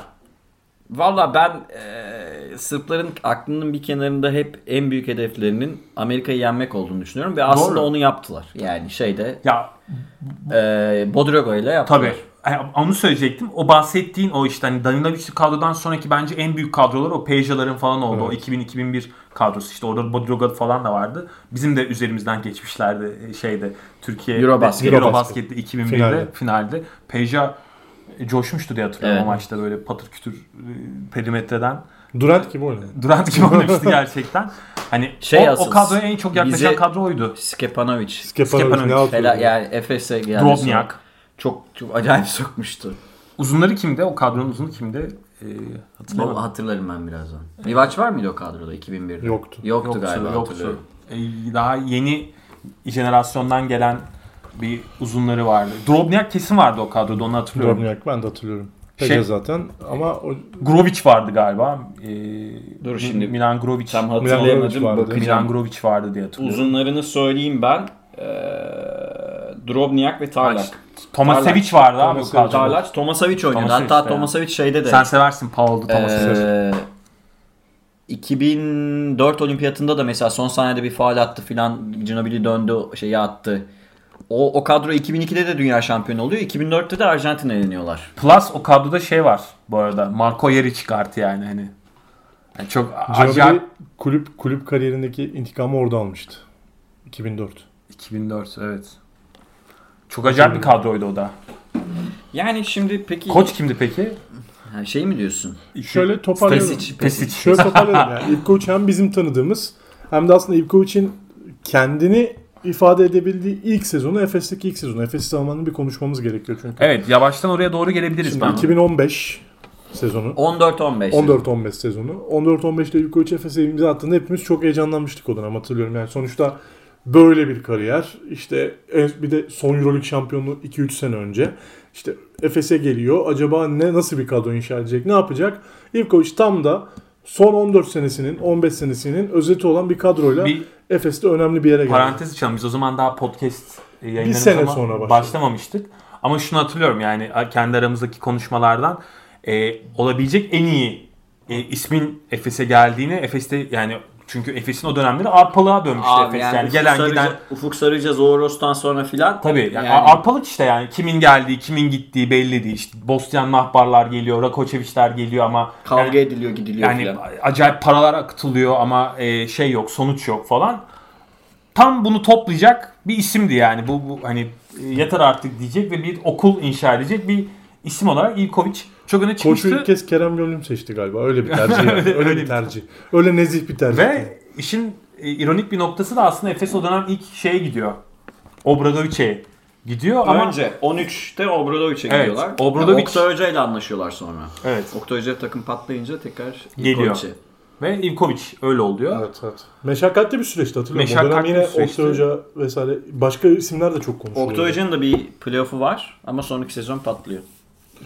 Valla ben e, Sırpların aklının bir kenarında hep en büyük hedeflerinin Amerika'yı yenmek olduğunu düşünüyorum. Ve aslında Doğru. onu yaptılar. Yani şeyde Ya e, Bodrogo ile yaptılar. Tabii. Onu söyleyecektim. O bahsettiğin o işte hani Danilovic'li kadrodan sonraki bence en büyük kadrolar o Peja'ların falan oldu. O 2000-2001 kadrosu. İşte orada Bodroga falan da vardı. Bizim de üzerimizden geçmişlerdi e, şeyde Türkiye Eurobasket. Eurobasket'te 2001'de Finalde. finalde. Peja e, coşmuştu diye hatırlıyorum Evet. o maçta böyle patır kütür e, perimetreden. Durant gibi oynadı. Durant gibi oynamıştı <laughs> gerçekten. Hani Şey o, asıl, o kadroya en çok yaklaşan bize- kadro oydu. Skepanovic. Skepanovic Skepanovic. ne? Fela, yani Efes'e geldi. Drobnjak. Çok çok acayip sokmuştu. Uzunları kimde? O kadronun uzunu kimde? E, hatırlamıyorum. hatırlarım ben birazdan. Divac var mıydı o kadroda 2001'de? Yoktu. Yoktu, galiba hatırlıyorum. E, daha yeni jenerasyondan gelen bir uzunları vardı. Drobnjak kesin vardı o kadroda onu hatırlıyorum. Drobnjak ben de hatırlıyorum. Şey- Pele zaten ama o Grovic vardı galiba. Ee, Dur şimdi. Milan Grovic. Tam Milan hatırlayamadım. Grovic vardı. Bakacağım. Milan Grovic vardı diye hatırlıyorum. Uzunlarını söyleyeyim ben. Ee, Drobnjak ve Tarlac. Tomasevic vardı abi o Tomasevic. kadroda. Tarlac, Tomasavic oynuyordu. Tomasevic Hatta de Tomasavic şeyde de. Sen seversin Paolo Tomasevic. Ee, 2004 olimpiyatında da mesela son saniyede bir faal attı filan Ginobili döndü şeyi attı. O, o kadro 2002'de de dünya şampiyonu oluyor. 2004'te de Arjantin'e eleniyorlar. Plus o kadroda şey var bu arada. Marco Yeric kartı yani hani. Yani çok acayip. kulüp kulüp kariyerindeki intikamı orada almıştı. 2004. 2004 evet. Çok acayip bir kadroydu o da. Yani şimdi peki Koç kimdi peki? Ha, şey mi diyorsun? Şöyle toparlayalım. Pesic, Pesic. Şöyle toparlayalım yani. Ivkovic hem bizim tanıdığımız hem de aslında Ivkovic'in kendini ifade edebildiği ilk sezonu Efes'teki ilk sezonu. Efes zamanında bir konuşmamız gerekiyor çünkü. Evet yavaştan oraya doğru gelebiliriz Şimdi bence. 2015 sezonu. 14-15. 14-15 sezonu. 14-15'te Ivkovic Efes'e imza attığında hepimiz çok heyecanlanmıştık o dönem hatırlıyorum. Yani sonuçta böyle bir kariyer. İşte bir de son Euroleague şampiyonluğu 2-3 sene önce. İşte Efes'e geliyor. Acaba ne nasıl bir kadro inşa edecek? Ne yapacak? Ivkovic tam da son 14 senesinin, 15 senesinin özeti olan bir kadroyla Bir Efes'te önemli bir yere geldi. parantez açalım. Biz o zaman daha podcast yayınlarımıza sene sonra başladık. başlamamıştık. Ama şunu hatırlıyorum yani kendi aramızdaki konuşmalardan e, olabilecek en iyi e, ismin Efes'e geldiğini Efes'te yani çünkü Efes'in o dönemleri Arpalığa dönmüştü Abi Efes. yani, Yani, gelen Sarıca, giden Ufuk Sarıca, Zoros'tan sonra filan. Tabii yani, Yani- Arpalık işte yani kimin geldiği, kimin gittiği belli değil. İşte Bostian Mahbarlar geliyor, Rakoçeviçler geliyor ama Kavga yani, ediliyor gidiliyor yani filan. acayip paralar akıtılıyor ama e, şey yok, sonuç yok falan. Tam bunu toplayacak bir isimdi yani. Bu, bu hani e, yeter artık diyecek ve bir okul inşa edecek bir isim olarak İlkovic çok öne Koçu çıkmıştı. ilk kez Kerem Gönlüm seçti galiba. Öyle bir tercih. yani. <laughs> Öyle- öyle, bir tercih. Öyle nezih bir tercih. Ve işin e, ironik bir noktası da aslında Efes o dönem ilk şeye gidiyor. Obradoviç'e gidiyor ama Önce 13'te Obradovic'e Evet, gidiyorlar. Obradovic- Oktay Hoca ile anlaşıyorlar sonra. evet Oktay Hoca takım patlayınca tekrar. Ivkovic'e. ve İlkovic öyle oluyor. Evet evet. Meşakkatli bir süreçti hatırlıyorum. o dönem Meşakkatli yine bir süreçti. Oktay Hoca vesaire başka isimler de çok konuşuluyor. Oktay Hoca'nın da bir playoff'u var ama sonraki sezon patlıyor.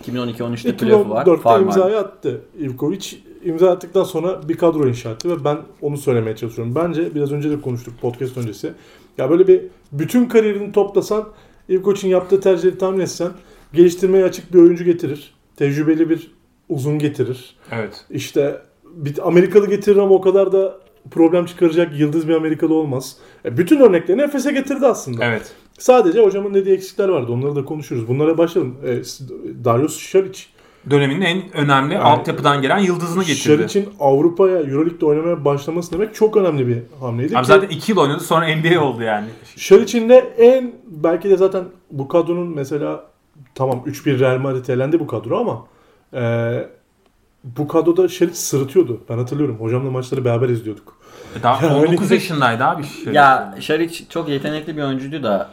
2012-13'te playoff'u var. 2014'te Farm imzayı attı Ivkovic. İmza attıktan sonra bir kadro inşa etti ve ben onu söylemeye çalışıyorum. Bence biraz önce de konuştuk podcast öncesi. Ya böyle bir bütün kariyerini toplasan Ivkovic'in yaptığı tercihleri tahmin etsen geliştirmeye açık bir oyuncu getirir. Tecrübeli bir uzun getirir. Evet. İşte bir Amerikalı getirir ama o kadar da problem çıkaracak yıldız bir Amerikalı olmaz. E, bütün örneklerini Efes'e getirdi aslında. Evet. Sadece hocamın dediği eksikler vardı. Onları da konuşuruz. Bunlara başlayalım. E, Darius Šarić. Döneminin en önemli Yani- altyapıdan gelen yıldızını getirdi. Šarić'in Avrupa'ya, Euroleague'de oynamaya başlaması demek çok önemli bir hamleydi. Abi ki zaten 2 yıl oynadı sonra NBA oldu yani. Šarić'in de en belki de zaten bu kadronun mesela tamam 3-1 Real Madrid elendi bu kadro ama e, bu kadroda Šarić sırıtıyordu. Ben hatırlıyorum. Hocamla maçları beraber izliyorduk. Daha Ya 19 öyle- yaşındaydı abi. Şey. Ya Şaric çok yetenekli bir oyuncuydu da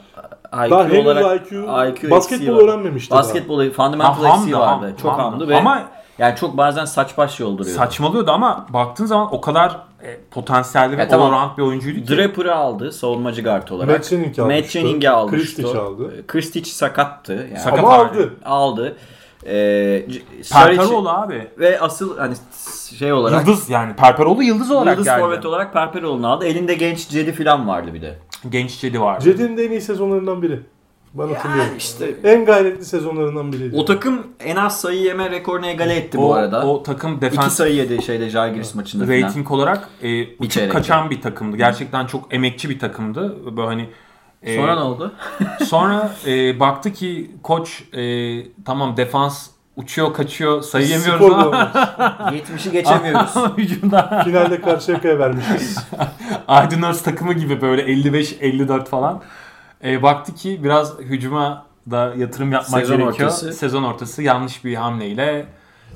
IQ Daha henüz olarak IQ, IQ basketbol öğrenmemişti daha. Basketbolu fundamental Ha, hamdı, eksiği vardı. ham- çok hamdı. hamdı ve Ama yani çok bazen saç baş yolduruyordu. saçmalıyordu ama baktığın zaman o kadar e, potansiyelli ve Ya tamam. all-around bir oyuncuydu ki. Draper'ı aldı savunmacı guard olarak. Matt Jenning'i almıştı. Matt Jenning'i almıştı. Kristic aldı. Kristic sakattı. Yani. Sakat Ama aldı. Aldı. Ee, Perperoğlu abi. ve asıl hani şey olarak Yıldız yani. Perperoğlu yıldız olarak Yıldız geldi. forvet olarak Perperoğlu'nu aldı. Elinde genç Cedi falan vardı bir de. Genç Cedi vardı. Cedi'nin de en iyi sezonlarından biri. Ben hatırlıyorum. işte En gayretli sezonlarından biriydi. o takım en az sayı yeme rekorunu egale etti o, bu arada. o takım İki defans sayı yedi şeyde Jalgiris maçında falan. rating olarak e, uçup kaçan bir takımdı. Gerçekten çok emekçi bir takımdı. Böyle hani e, Sonra ne oldu? <laughs> Sonra e, baktı ki koç e, tamam defans uçuyor kaçıyor sayı yemiyoruz Skor <laughs> ama bulamamış. 70'i geçemiyoruz. hücumda Finalde Karşıyaka'ya vermişiz. <laughs> Aydın Öz takımı gibi böyle 55-54 falan. E, baktı ki biraz hücuma da yatırım yapmak Sezon gerekiyor. ortası. Sezon ortası yanlış bir hamleyle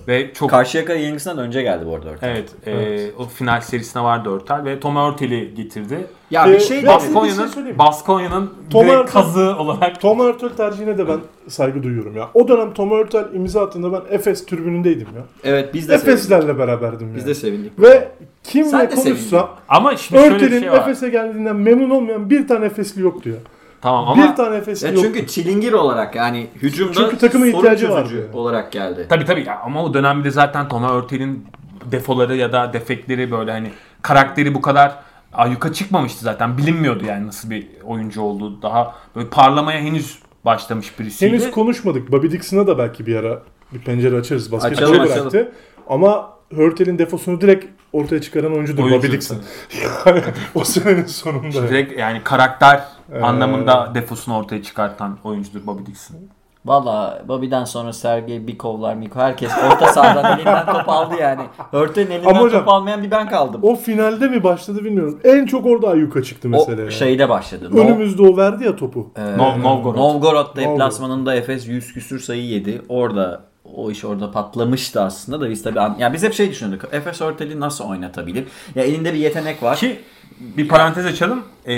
Ve çok Karşıyaka yenilgisinden önce geldi bu arada Örtel. Evet, e, o final serisine vardı Örtel ve Tom Örtel'i getirdi. Ya Ee, bir şey Baskonya'nın şey? Baskonya'nın Tom Örtel- kazığı olarak Tom Hurtel tercihine de ben saygı duyuyorum ya. O dönem Tom Hurtel imza attığında ben Efes tribünündeydim ya. evet biz de sevindik. Efeslerle beraberdim Biz ya. de sevindik. Ve kimle konuşsa ama şimdi şöyle bir Örtel'in şey var. Efes'e geldiğinden memnun olmayan bir tane Efesli yoktu ya. Tamam ama bir tane Efesli Ya yoktu. çünkü çilingir olarak yani hücumda Çünkü takımın sorun ihtiyacı yani. olarak geldi. tabii tabii ya, ama o dönemde zaten Tom Örtel'in defoları ya da defekleri böyle hani karakteri bu kadar ayyuka çıkmamıştı zaten. Bilinmiyordu yani nasıl bir oyuncu olduğu. Daha böyle parlamaya henüz başlamış birisiydi. Henüz konuşmadık. Bobby Dixon'a da belki bir ara bir pencere açarız. Basketbolu Açalım, bıraktı. açalım. Ama Hurtel'in defosunu direkt ortaya çıkaran oyuncudur Oyuncu Bobby Dixon. <laughs> Yani o senenin sonunda. Direkt yani karakter Ee, anlamında defosunu ortaya çıkartan oyuncudur Bobby Dixon. Valla Bobby'den sonra Sergey Bikovlar, Miko herkes orta sahadan <laughs> elinden top aldı yani. Hörtel'in elinden Ama hocam, top almayan bir ben kaldım. O finalde mi başladı bilmiyorum. En çok orada ayyuka çıktı O mesela. ya. şeyde başladı. No- Önümüzde o verdi ya topu. Ee, Nov- Novgorod. Novgorod deplasmanında Efes 100 küsür sayı yedi. Orada o iş orada patlamıştı aslında da biz tabii ya biz hep şey düşünüyorduk. Efes Örtel'i nasıl oynatabilir? Ya elinde bir yetenek var. Ki bir parantez açalım. Ee,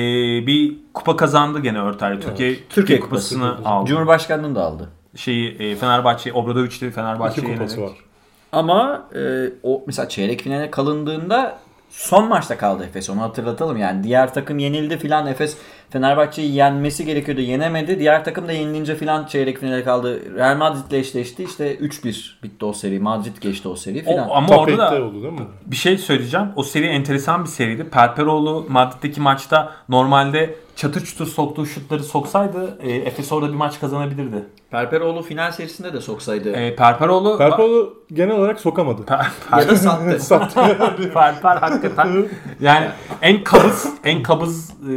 bir kupa kazandı gene Örtel. Türkiye, Türkiye Kupası. kupasını aldı. Cumhurbaşkanlığını da aldı. Şeyi e, Fenerbahçe, Obradoviç'te kupası yenerek. var. Ama e, o mesela çeyrek finale kalındığında son maçta kaldı Efes. Onu hatırlatalım yani. Diğer takım yenildi filan. Efes Fenerbahçe'yi yenmesi gerekiyordu. Yenemedi. Diğer takım da yenilince filan çeyrek finale kaldı. Real Madrid'le eşleşti. İşte 3-1 bitti o seri. Madrid geçti o seri filan. O, ama Top orada da 8'te oldu değil mi? bir şey söyleyeceğim. O seri enteresan bir seriydi. Perperoğlu Madrid'deki maçta normalde çatır çutur soktuğu şutları soksaydı e, Efes orada bir maç kazanabilirdi. Perperoğlu final serisinde de soksaydı. E, Perperoğlu Perpolu genel olarak sokamadı. Per- ya da sattı. <laughs> Sattı. <laughs> Perper hakikaten yani en kabız en kabız e,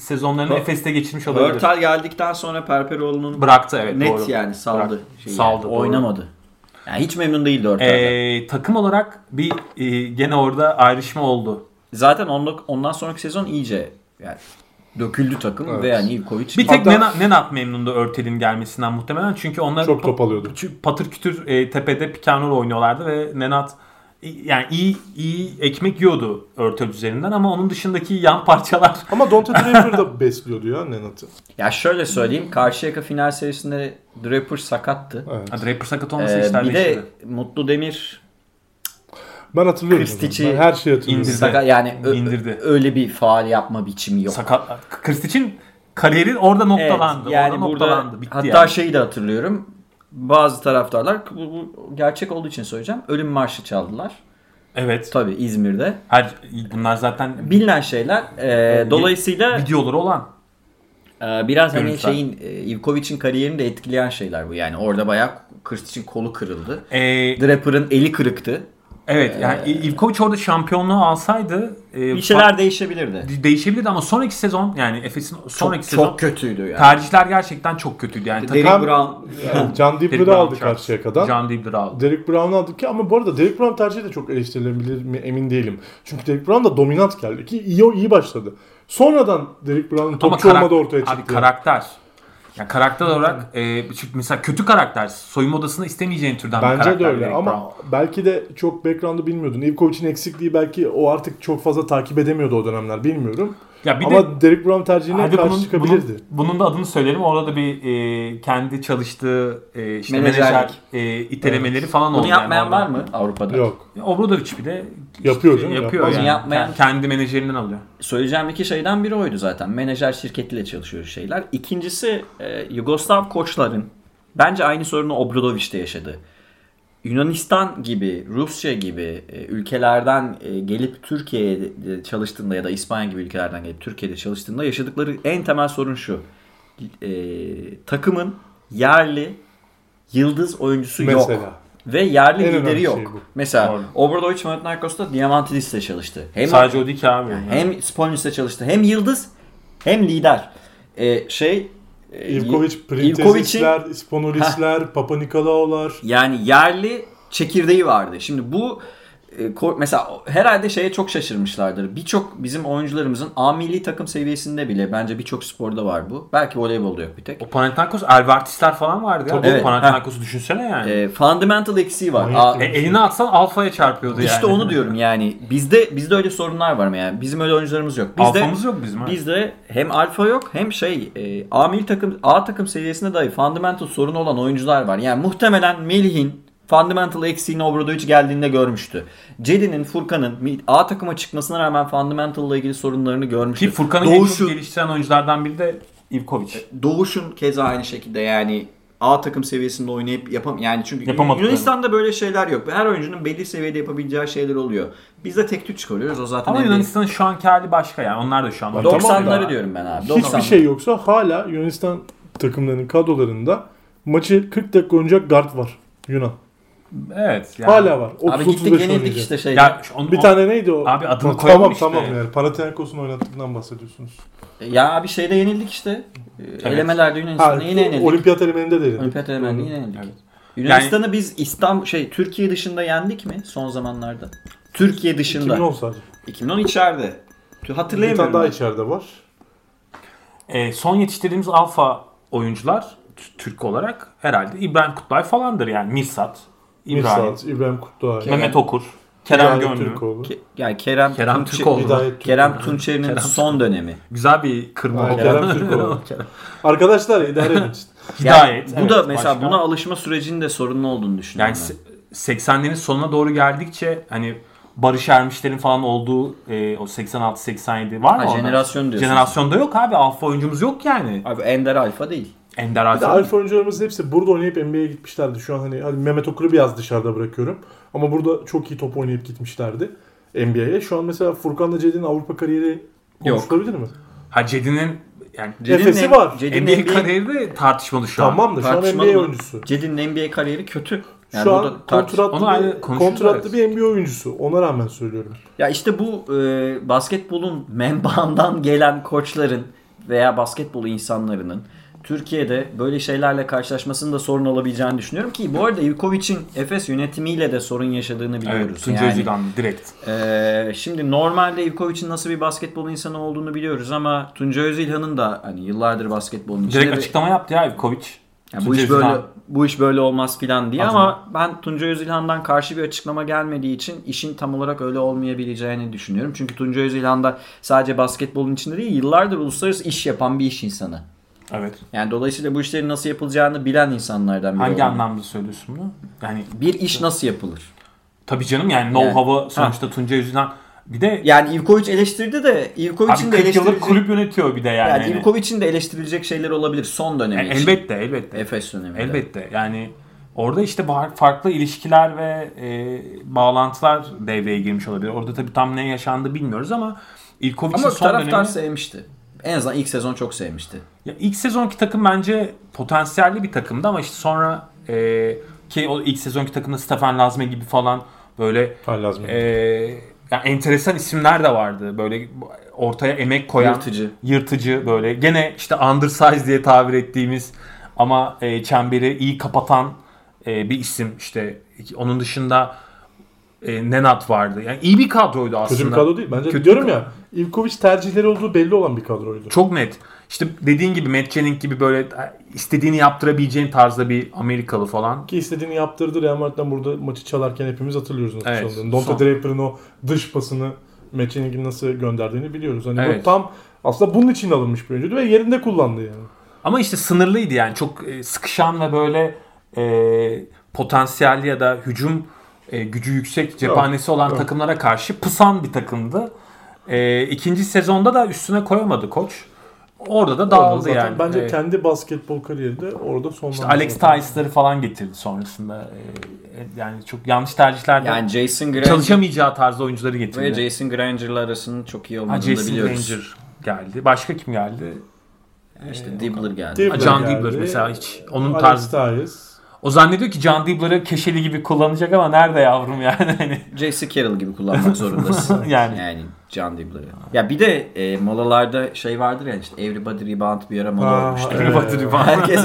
sezonlarını Efes'te geçirmiş olabilir. Hörtel geldikten sonra Perperoğlu'nun Bıraktı evet net doğru. yani saldı. Şeyi Saldı, yani. doğru. Oynamadı. Yani hiç memnun değildi Hörtel'den. E, takım olarak bir e, gene orada ayrışma oldu. Zaten ondan, ondan sonraki sezon iyice yani döküldü takım Evet. ve yani Ivkovic Bir tek Hatta- Nenat, Nenat memnundu Örtel'in gelmesinden muhtemelen. Çünkü onlar Çok top alıyordu. Çünkü patır kütür e, tepede pikanol oynuyorlardı ve Nenat yani iyi iyi ekmek yiyordu Örtel üzerinden ama onun dışındaki yan <laughs> parçalar Ama Dante Draper da besliyordu ya Nenat'ı. Ya şöyle söyleyeyim. Karşıyaka final serisinde Draper sakattı. Evet. Ha, Draper sakat olmasa Ee, işler bir de değişirdi. Mutlu Demir Ben hatırlıyorum. Kristic'i Ben her şeyi hatırlıyorum. indirdi. sakat yani ö- İndirdi. öyle bir faal yapma biçimi yok. Sakat. Kristic'in kariyeri orada Evet, noktalandı. yani orada burada noktalandı. Bitti hatta yani. şeyi de hatırlıyorum. Bazı taraftarlar bu, bu gerçek olduğu için söyleyeceğim. Ölüm marşı çaldılar. Evet. Tabii İzmir'de. Her, bunlar zaten Bilinen şeyler. Ee, dolayısıyla videoları olan. Ee, biraz hani şeyin e, Ivkovic'in kariyerini de etkileyen şeyler bu. Yani orada bayağı Kristic'in kolu kırıldı. Ee, Draper'ın eli kırıktı. Evet yani Ivkovic orada şampiyonluğu alsaydı e, Bir şeyler değişebilirdi. fa- değişebilirdi ama sonraki sezon yani Efes'in sonraki Çok, sezon çok kötüydü yani. tercihler gerçekten çok kötüydü. Yani Derek takım Brown Yani Can Dibler'ı Brown aldı karşıya kadar. John Dibler aldı. Derek Brown'u aldık ki ama bu arada Derek Brown tercihi de çok eleştirilebilir mi emin değilim. Çünkü Derek Brown da dominant geldi ki iyi iyi başladı. Sonradan Derek Brown'un topçu karak- olmadı ortaya Abi çıktı. karakter. Yani karakter olarak e, çünkü mesela kötü karakter soyunma odasında istemeyeceğin türden bir Bence karakter. de öyle Derek ama Brown. belki de çok background'ı bilmiyordun. Ivkovic'in eksikliği belki o artık çok fazla takip edemiyordu o dönemler bilmiyorum. Ya bir ama de Derek Brown tercihine karşı bunun, çıkabilirdi. bunun, bunun da adını söyleyelim. Orada da bir e, kendi çalıştığı e, işte menajer e, itelemeleri falan oldu. bunu yapmayan yani var mı Avrupa'da? Yok. Obradovic bir de Yapıyor mi? Yapıyor yani. Yapmayan- Kendi- Kendi menajerinden alıyor. Söyleyeceğim iki şeyden biri oydu zaten. Menajer şirketiyle çalışıyor şeyler. İkincisi e, Yugoslav koçların bence aynı sorunu Obradovic'te yaşadı. Yunanistan gibi, Rusya gibi e, ülkelerden e, gelip Türkiye'de çalıştığında ya da İspanya gibi ülkelerden gelip Türkiye'de çalıştığında yaşadıkları en temel sorun şu. E, takımın yerli yıldız oyuncusu yok. Mesela. Ve yerli En lideri önemli yok. şey bu. Mesela Doğru. Obradovic Panathinaikos'ta Diamantidis'le çalıştı. Hem Sadece o değil ki abi. hem Spolnis'le çalıştı. Hem yıldız hem lider. Ee, şey e, Ivkovic, Ivkovic'in Printezisler, Sponolisler, Papa Nikolao'lar. yani yerli çekirdeği vardı. Şimdi bu mesela herhalde şeye çok şaşırmışlardır. Birçok bizim oyuncularımızın A milli takım seviyesinde bile bence birçok sporda var bu. Belki voleybolda yok bir tek. O Panathinaikos Elvartisler falan vardı ya. Tabii. O Evet. Panathinaikos'u düşünsene yani. E, fundamental eksiği var. A- E, eline atsan alfaya çarpıyordu yani. İşte onu diyorum yani. Bizde bizde öyle sorunlar var mı yani? Bizim öyle oyuncularımız yok. Bizde Alfamız yok bizim. ha. bizde hem alfa yok hem şey e, A milli takım A takım seviyesinde dahi fundamental sorunu olan oyuncular var. Yani muhtemelen Melih'in fundamental eksiğini Obradovic geldiğinde görmüştü. Cedi'nin, Furkan'ın A takıma çıkmasına rağmen fundamental ile ilgili sorunlarını görmüştü. Ki Furkan'ı en çok geliştiren oyunculardan biri de Ivkovic. Doğuş'un keza aynı şekilde yani A takım seviyesinde oynayıp yapam yani çünkü. Yunanistan'da böyle şeyler yok. Her oyuncunun belli seviyede yapabileceği şeyler oluyor. Biz de tek tük çıkarıyoruz o zaten. Ama Yunanistan'ın şu anki hali başka yani. Onlar da şu an. Bak, 90'ları Tamam da- diyorum ben abi. Hiçbir 90'ları. şey yoksa hala Yunanistan takımlarının kadrolarında maçı 40 dakika oynayacak guard var Yunan. Evet. Yani. Hala var. 30 Abi gittik yenildik işte şeyde. Ya onu, Bir tane neydi o? Abi adını tamam, koyalım tamam işte. tamam yani Panathinaikos'un oynattığından bahsediyorsunuz. Ya abi şeyde yenildik işte. Ee, Elemelerde Ha, Yunanistan'a yine yenildik. olimpiyat elemeninde de yenildik. Olimpiyat elemelerde yine yenildik. Evet. Yunanistan'ı biz İstanbul şey Türkiye dışında yendik mi son zamanlarda? Türkiye dışında. 2010 sadece. 2010 içeride. Tü- Bir tane Hatırlayamıyorum. daha içeride var. E, son yetiştirdiğimiz alfa oyuncular Türk olarak herhalde İbrahim Kutlay falandır yani. Mirsat, İbrahim, Mirsat, İbrahim Kutluay. Mehmet Okur, Kerem Hidayet Gönlü. Türkoğlu. Ke- yani Kerem, Kerem Tunçe- Türkoğlu. Hidayet Türkoğlu. Kerem Tunçeri'nin Kerem son dönemi. Güzel bir kırma oldu. Kerem Türkoğlu. Arkadaşlar idare edin <laughs> işte. Hidayet. Yani bu evet, da mesela başka. buna alışma sürecinin de sorunlu olduğunu düşünüyorum. Yani ben. se- 80'lerin sonuna doğru geldikçe hani Barış Ermişler'in falan olduğu e, o 86-87 var mı? Ha, jenerasyon diyorsun. Jenerasyonda yok abi. Alfa oyuncumuz yok yani. Abi Ender Alfa değil. Ender Alfa. alfa oyuncularımız hepsi burada oynayıp NBA'ye gitmişlerdi. Şu an hani hadi Mehmet Okur'u biraz dışarıda bırakıyorum. Ama burada çok iyi top oynayıp gitmişlerdi NBA'ye. Şu an mesela Furkan'la Cedi'nin Avrupa kariyeri Yok. konuşulabilir mi? Ha Cedi'nin yani Efes'i var. Cedi'nin NBA, NBA, kariyeri de tartışmalı şu an. Tamam da şu an tartışmalı NBA mı? oyuncusu. Cedi'nin NBA kariyeri kötü. Yani şu an kontratlı, Onu bir, kontratlı bir NBA oyuncusu. Ona rağmen söylüyorum. Ya işte bu e, basketbolun menbaından gelen koçların veya basketbol insanlarının Türkiye'de böyle şeylerle karşılaşmasının da sorun olabileceğini düşünüyorum ki bu arada Ivkovic'in Efes yönetimiyle de sorun yaşadığını biliyoruz. Evet, Tuncay yani, Özilhan direkt. e, şimdi normalde Ivkovic'in nasıl bir basketbol insanı olduğunu biliyoruz ama Tuncay Özilhan'ın da hani yıllardır basketbolun içinde Direkt açıklama yaptı ya Ivkovic. yani bu iş böyle bu iş böyle olmaz filan diye Adına. ama ben Tuncay Özilhan'dan karşı bir açıklama gelmediği için işin tam olarak öyle olmayabileceğini düşünüyorum. Çünkü Tuncay Özilhan da sadece basketbolun içinde değil yıllardır uluslararası iş yapan bir iş insanı. Evet. Yani dolayısıyla bu işlerin nasıl yapılacağını bilen insanlardan biri. Hangi olmalı. anlamda söylüyorsun bunu? Yani Bir iş nasıl yapılır? tabii canım yani know-how'ı sonuçta Tuncay Özilhan bir de Yani Ivkovic eleştirdi de Ivkovic'in de 40 yıllık eleştirilecek kulüp yönetiyor bir de yani. yani Yani Ivkovic'in de eleştirilecek şeyler olabilir son dönemi Yani için. elbette elbette. Efes döneminde. Elbette yani orada işte farklı ilişkiler ve e, bağlantılar devreye girmiş olabilir. Orada tabii tam ne yaşandı bilmiyoruz ama İlkovic'in Ama son taraftar dönemi... sevmişti. En azından ilk sezon çok sevmişti. Ya ilk sezonki takım bence potansiyelli bir takımdı ama işte sonra e, ki o ilk sezonki takımda Stefan Lazme gibi falan böyle lazım. e, yani enteresan isimler de vardı. Böyle ortaya emek koyan Yırtıcı. yırtıcı böyle gene işte undersize diye tabir ettiğimiz ama e, çemberi iyi kapatan e, bir isim işte onun dışında e, Nenat vardı. Yani iyi bir kadroydu aslında. Kötü bir kadro değil. Bence Kötü diyorum ya Ivkovic tercihleri olduğu belli olan bir kadroydu. Çok net. İşte dediğin gibi Matt Jennings gibi böyle istediğini yaptırabileceğin tarzda bir Amerikalı falan. Ki istediğini yaptırdı Real Madrid'den burada maçı çalarken hepimiz hatırlıyoruz nasıl Evet, çaldığını. Draper'ın o dış pasını Mechenig'in nasıl gönderdiğini biliyoruz. Hani Evet. bu tam aslında bunun için alınmış bir oyuncuydu ve yerinde kullandı yani. Ama işte sınırlıydı yani. Çok e, sıkışan ve böyle e, potansiyelli ya da hücum e, gücü yüksek cephanesi olan yok. takımlara karşı pısan bir takımdı. E, ikinci sezonda da üstüne koyamadı koç. Orada da Orada dağıldı zaten yani. Bence Evet. kendi basketbol kariyeri de orada sonlandı. İşte Alex. Tyus'ları falan getirdi sonrasında. E, yani çok yanlış tercihlerden Yani Jason Granger çalışamayacağı tarzda oyuncuları getirdi. ve Jason Granger'la arasının çok iyi Ha, olmadığını da Jason biliyoruz. Granger geldi. Başka kim geldi? İşte Dibbler geldi. Dibbler Ha, John geldi. Dibbler mesela hiç. Onun Alex tarzı. Tyus. O zannediyor ki John Dibbler'ı keşeli gibi kullanacak ama nerede yavrum yani? <laughs> Hani J.C. Carroll gibi kullanmak zorundasın. <laughs> Yani. yani Can Dibbler'ı. Ya bir de e, molalarda şey vardır ya işte everybody rebound bir ara mola olmuştu. Everybody rebound. Herkes <laughs>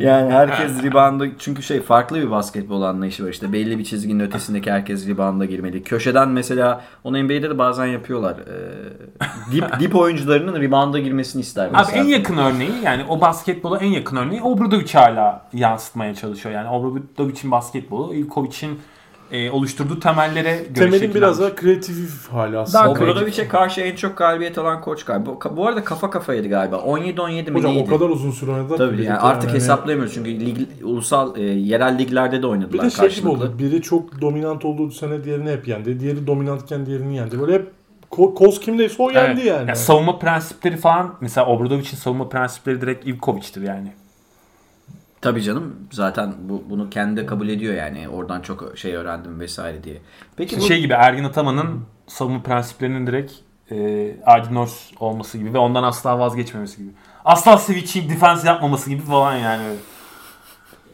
yani herkes rebound'a çünkü şey farklı bir basketbol anlayışı var işte belli bir çizginin ötesindeki herkes rebound'a girmeli. Köşeden mesela onu NBA'de de bazen yapıyorlar. Ee, dip, <laughs> dip oyuncularının rebound'a girmesini ister Abi mesela. en yakın örneği yani o basketbola en yakın örneği Obradovic hala yansıtmaya çalışıyor. Yani Obradovic'in basketbolu Ivkovic'in e, oluşturduğu temellere göre Temelin biraz daha kreatif hali aslında. Daha Obradovic'e karşı en çok galibiyet alan koç galiba. Bu- arada kafa kafaydı galiba. 17-17 mi Hocam neydi? o kadar uzun süre oynadılar. ki Tabii yani artık yani. hesaplayamıyoruz çünkü lig, ulusal e, yerel liglerde de Bir oynadılar de şey gibi oldu. Biri çok dominant olduğu sene diğerini hep yendi. Diğeri dominantken diğerini yendi. Böyle hep ko- koz kimdeyse o yendi Evet. yani. Ya savunma prensipleri falan mesela Obradovic'in savunma prensipleri direkt Ivkovic'tir yani. Tabii canım zaten bu, bunu kendi de kabul ediyor yani oradan çok şey öğrendim vesaire diye. Peki bu Şey gibi Ergin Ataman'ın savunma prensiplerinin direkt e, Adi Nors olması gibi ve ondan asla vazgeçmemesi gibi. Asla switching defense yapmaması gibi falan yani.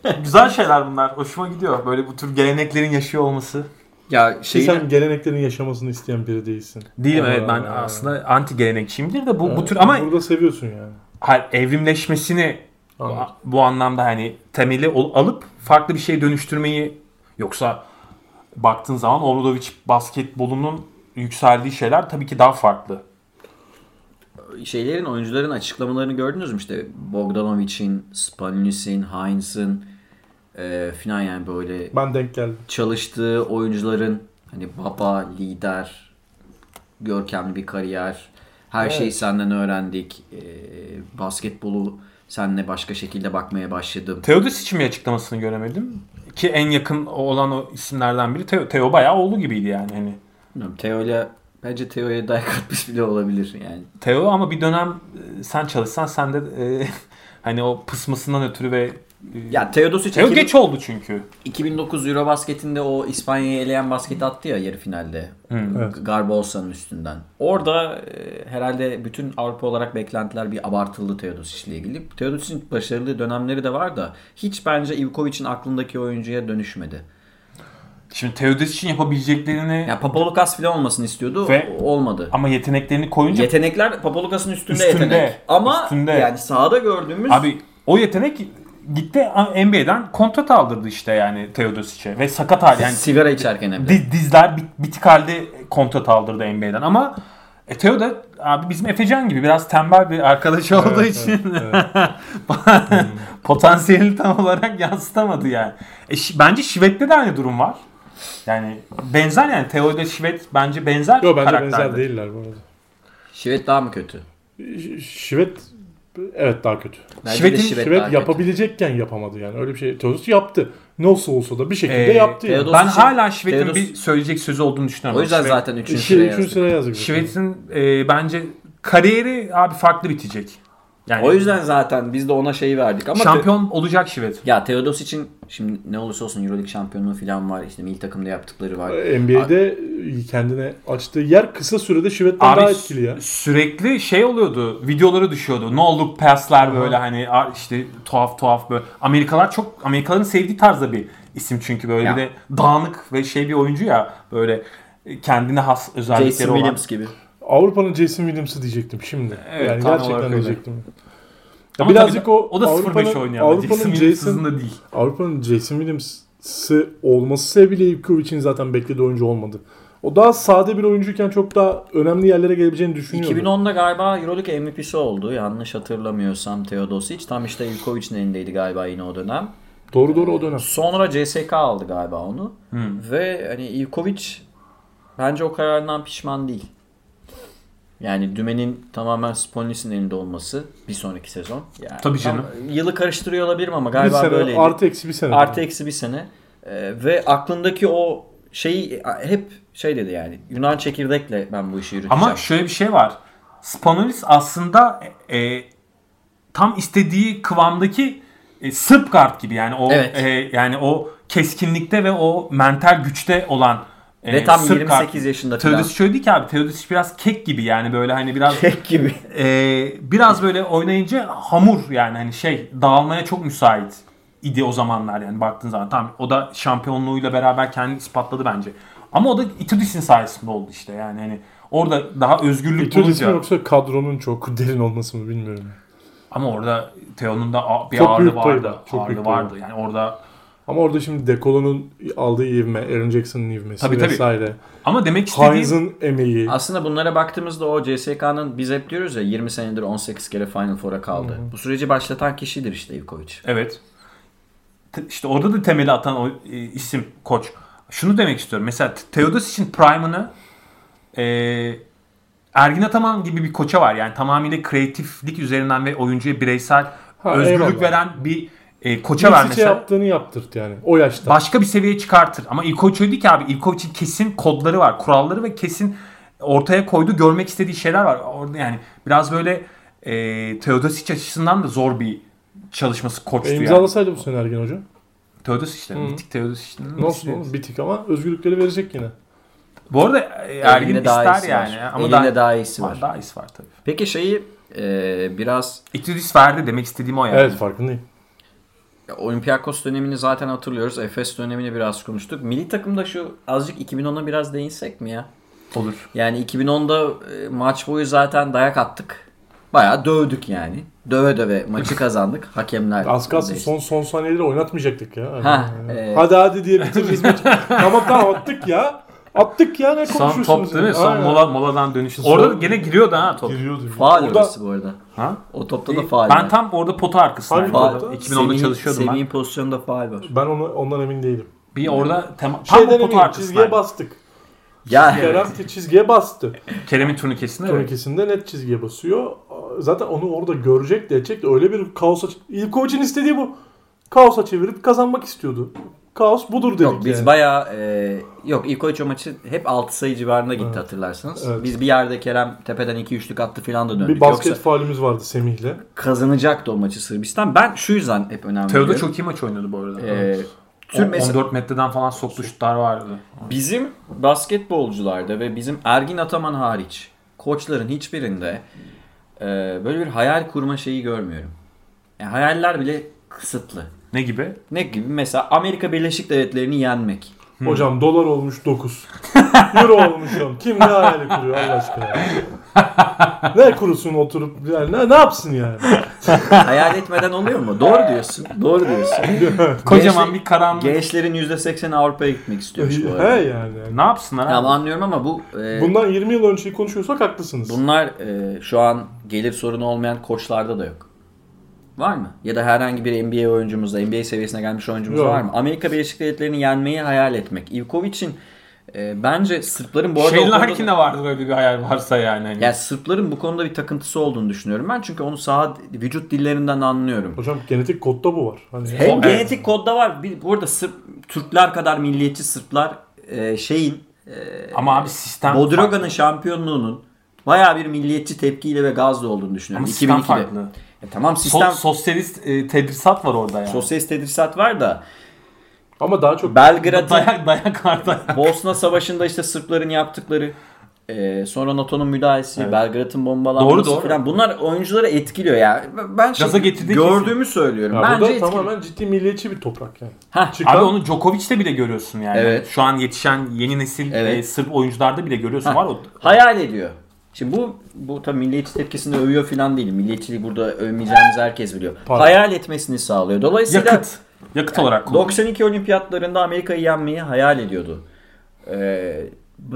<laughs> Güzel şeyler bunlar. Hoşuma gidiyor. Böyle bu tür geleneklerin yaşıyor olması. ya Ki şey sen geleneklerin yaşamasını isteyen biri değilsin. Değilim evet ben aslında anti gelenekçiyimdir de bu, bu tür ama Burada seviyorsun yani. hayır, evrimleşmesini bu, bu anlamda hani temeli alıp farklı bir şeye dönüştürmeyi yoksa baktığın zaman Obradovic basketbolunun yükseldiği şeyler tabii ki daha farklı. şeylerin oyuncuların açıklamalarını gördünüz mü işte Bogdanovic'in, Spanulis'in, Heinz'ın e, filan yani böyle Ben denk geldim. çalıştığı oyuncuların hani baba, lider, görkemli bir kariyer, her Evet. şeyi senden öğrendik, e, basketbolu seninle başka şekilde bakmaya başladım. Teodosic'in bir açıklamasını göremedim. Ki en yakın olan o isimlerden biri Teo, Teo bayağı oğlu gibiydi yani. Hani Bilmiyorum, Teo'yla bence Teo'ya dayak atmış bile olabilir yani. Teo ama bir dönem e, sen çalışsan sen de e, <laughs> hani o pısmasından ötürü ve Ya Teodosic Teo 2000 geç oldu çünkü. 2009 Eurobasket'inde o İspanya'yı eleyen basket attı ya yarı finalde. Evet. Garbosa'nın üstünden. Orada e, herhalde bütün Avrupa olarak beklentiler bir abartıldı Teodosic ile ilgili. Teodosic'in başarılı dönemleri de var da hiç bence Ivkovic'in aklındaki oyuncuya dönüşmedi. Şimdi Teodosic'in yapabileceklerini Ya Papolukas falan olmasını istiyordu. Ve- olmadı. ama yeteneklerini koyunca Yetenekler Papolukas'ın üstünde, Üstünde. yetenek. Ama Üstünde. yani sahada gördüğümüz Abi o yetenek gitti NBA'den kontrat aldırdı işte yani Teodosic'e ve sakat hali yani sigara içerken hem de. dizler bit- bitik halde kontrat aldırdı NBA'den ama e, Teo da abi bizim Efecan gibi biraz tembel bir arkadaş olduğu Evet, için evet, <laughs> evet. potansiyelini tam olarak yansıtamadı yani. E, şi- bence Şivet'te de aynı durum var. Yani benzer yani Teo ile Şivet bence benzer Yo bence karakterler. benzer değiller bu arada. Şivet daha mı kötü? Ş- Şivet evet daha kötü. Şivet'in- Şivet, Şivet daha kötü. yapabilecekken yapamadı yani. Öyle bir şey. Teodosic yaptı. Ne olsa olsa da bir şekilde Ee, yaptı yani. Ben hala Şivet'in Teodos- bir söyleyecek sözü olduğunu düşünüyorum. O yüzden Şivet- zaten 3. İki, sıraya sıraya yazdık. Şivet'in e, bence kariyeri abi farklı bitecek. Yani O yüzden zaten biz de ona şeyi verdik ama şampiyon olacak Şivet. ya Teodosic'in şimdi ne olursa olsun EuroLeague şampiyonluğu falan var. işte milli takımda yaptıkları var. NBA'de kendine açtığı yer kısa sürede Şivet'ten Abi daha etkili ya. sürekli şey oluyordu. Videoları düşüyordu. No look pass'ler böyle hani a- işte tuhaf tuhaf böyle. Amerikalılar çok Amerikalıların sevdiği tarzda bir isim çünkü böyle Ya. bir de dağınık ve şey bir oyuncu ya böyle kendine has özellikleri Jason olan. Williams gibi. Avrupa'nın Jason Williams'ı diyecektim şimdi. Evet, yani gerçekten diyecektim. Ya Ama birazcık o o da 05 Avrupa'nın- oynuyor ama Avrupa'nın Jason Jason, değil. Avrupa'nın Jason Williams'ı olması sebebiyle Ivkovic'in zaten beklediği oyuncu olmadı. O daha sade bir oyuncuyken çok daha önemli yerlere gelebileceğini düşünüyorum. 2010'da galiba EuroLeague MVP'si oldu. Yanlış hatırlamıyorsam Teodosic. Tam işte Ivkovic'in elindeydi galiba yine o dönem. Doğru doğru o dönem. Sonra CSK aldı galiba onu. Ve hani Ivkovic bence o kararından pişman değil. Yani dümenin tamamen Spolinis'in elinde olması bir sonraki sezon. Yani Tabii canım. Yılı karıştırıyor olabilirim ama Bir galiba sene böyleydi. artı eksi bir sene. Artı eksi bir sene. Ee, ve aklındaki o şeyi hep şey dedi yani Yunan çekirdekle ben bu işi yürüteceğim. Ama şöyle bir şey var. Spanolis aslında e, tam istediği kıvamdaki e, Sırp guard gibi yani o Evet. e, yani o keskinlikte ve o mental güçte olan e, Ve tam Sırp 28 guard. yaşında falan. Teodosic şöyle değil ki abi. Teodosic biraz kek gibi yani böyle hani biraz Tek gibi. <laughs> e, biraz böyle oynayınca hamur yani hani şey dağılmaya çok müsait idi o zamanlar yani baktığın zaman. Tamam o da şampiyonluğuyla beraber kendini ispatladı bence. Ama o da Itudis'in sayesinde oldu işte yani hani orada daha özgürlük Itudis mi bulunca. yoksa kadronun çok <laughs> derin olması mı bilmiyorum. Ama orada Theo'nun da bir Çok ağırlığı payı vardı. var, çok ağırlığı payı vardı. Yani orada Ama orada şimdi Dekolo'nun aldığı ivme, Aaron Jackson'ın ivmesi Tabii, tabii. vesaire. ama demek istediğim Hines'ın emeği. Aslında bunlara baktığımızda o CSK'nın biz hep diyoruz ya 20 senedir 18 kere Final Four'a kaldı. Bu süreci başlatan kişidir işte Ivkovic. Evet. Te- İşte orada da temeli atan o e, isim koç. Şunu demek istiyorum. Mesela Te- Teodosic'in prime'ını e, Ergin Ataman gibi bir koça var. Yani tamamıyla kreatiflik üzerinden ve oyuncuya bireysel Ha, özgürlük eyvallah. veren bir e, koça var Misic'e mesela. yaptığını yaptırt yani o yaşta. Başka bir seviyeye çıkartır. Ama İlkovic öyle değil ki abi. İlkovic'in kesin kodları var, kuralları ve kesin ortaya koyduğu, görmek istediği şeyler var. Orada yani biraz böyle e, Teodosic açısından da zor bir çalışması koçtu E, yani. imzalasaydı bu sene Ergin Hoca. Teodos işte. Hı. Bitik Teodos işte. Ne olsun oğlum bitik ama özgürlükleri verecek yine. Bu arada e, Ergin Elinde daha ister iyisi yani. var. Ama Elinde daha, daha iyisi var. Daha iyisi var tabii. Peki şeyi e, biraz İtudis verdi demek istediğim o yani. Evet farkındayım. Olympiakos dönemini zaten hatırlıyoruz. Efes dönemini biraz konuştuk. Milli takımda şu azıcık 2010'a biraz değinsek mi ya? Olur. Yani 2010'da e, maç boyu zaten dayak attık. Bayağı dövdük yani. Döve döve maçı <laughs> kazandık. Hakemler. Az kalsın son son saniyeleri oynatmayacaktık ya. Ha, Yani. e- Hadi hadi diye bitiririz <laughs> tamam tamam attık ya. Attık ya ne Son konuşuyorsunuz? top değil mi? Son Aynen. mola, moladan dönüş. Son- Orada gene giriyordu ha top. Giriyordu. Faal Orada orası bu arada. Ha? O topta da faal Ben var. tam orada pota arkasındaydım. Hangi Orada topta? 2010'da Semih'in- çalışıyordum ben. Semih'in pozisyonunda faal var. ben onu, ondan emin değilim. Bir orada tema, tam Şeyden o pota eminim çizgiye arkasındaydım. bastık. Ya Kerem çizgiye bastı. Kerem'in turnikesinde evet. Turnikesinde net çizgiye basıyor. Zaten onu orada görecek de edecek de öyle bir kaosa... İlkovic'in istediği bu. Kaosa çevirip kazanmak istiyordu. Kaos budur dedik Yok biz yani. bayağı e, yok İlkovic o maçı hep 6 sayı civarında gitti hatırlarsanız. Evet. Biz bir yerde Kerem tepeden 2-3'lük attı falan da döndük. bir basket Yoksa faulümüz vardı Semih'le. kazanacaktı o maçı Sırbistan. Ben şu yüzden hep önem Teodo çok iyi maç oynadı bu arada. E, On- mesela 14 metreden falan soktu şutlar vardı. bizim basketbolcularda ve bizim Ergin Ataman hariç koçların hiçbirinde e, böyle bir hayal kurma şeyi görmüyorum. Yani hayaller bile kısıtlı. Ne gibi? Ne gibi? Mesela Amerika Birleşik Devletleri'ni yenmek. Hocam dolar olmuş 9. <laughs> Euro olmuş 10. Kim ne hayali kuruyor Allah aşkına ya. <laughs> ne kurusun oturup yani ne, ne yapsın yani? <laughs> Hayal etmeden oluyor mu? Doğru diyorsun. Doğru diyorsun. Kocaman Gençler- bir karanlık. Gençlerin %80'i Avrupa'ya gitmek istiyormuş bu He arada. yani. Ne yapsınlar abi? Ama anlıyorum ama bu e, Bundan 20 yıl önceyi konuşuyorsak haklısınız. bunlar e, şu an gelir sorunu olmayan koçlarda da yok. Var mı? Ya da herhangi bir NBA oyuncumuzda, NBA seviyesine gelmiş oyuncumuz Yok. var mı? Amerika Birleşik Devletleri'ni yenmeyi hayal etmek. Ivkovic'in e, bence Sırpların bu arada konuda- Larkin'e vardır öyle bir hayal varsa yani. Hani. yani Sırpların bu konuda bir takıntısı olduğunu düşünüyorum ben. Çünkü onu sağ vücut dillerinden anlıyorum. Hocam genetik kodda bu var. Hani Hem Evet. genetik kodda var. Bir, bu arada Sırp, Türkler kadar milliyetçi Sırplar e, şeyin e, Ama abi sistem Bodroga'nın şampiyonluğunun bayağı bir milliyetçi tepkiyle ve gazla olduğunu düşünüyorum. Ama sistem 2002'de. farklı. E, tamam So- sistem sosyalist e, tedrisat var orada yani. sosyalist tedrisat var da ama daha çok Belgrad'ın <laughs> Dayak dayak var dayak. Bosna Savaşı'nda işte Sırpların yaptıkları e, sonra NATO'nun müdahalesi, Evet. Belgrad'ın bombalanması Doğru, doğru. falan bunlar oyuncuları etkiliyor ya. Ben şey, Gaza getirdiği gördüğümü söylüyorum. ya Bence burada etkiliyor. tamamen ciddi milliyetçi bir toprak yani. Heh. Çıkan, Abi onu Djokovic'te bile görüyorsun yani. Evet. Şu an yetişen yeni nesil Evet. e, Sırp oyuncularda bile görüyorsun. Heh. Var o. Hayal ediyor. Şimdi bu bu tabii milliyetçi tepkisini övüyor falan değil. Milliyetçiliği burada övmeyeceğimizi herkes biliyor. Pardon. Hayal etmesini sağlıyor. Dolayısıyla Yakıt. Yakıt olarak kullanıyor. 92 olimpiyatlarında Amerika'yı yenmeyi hayal ediyordu. Ee,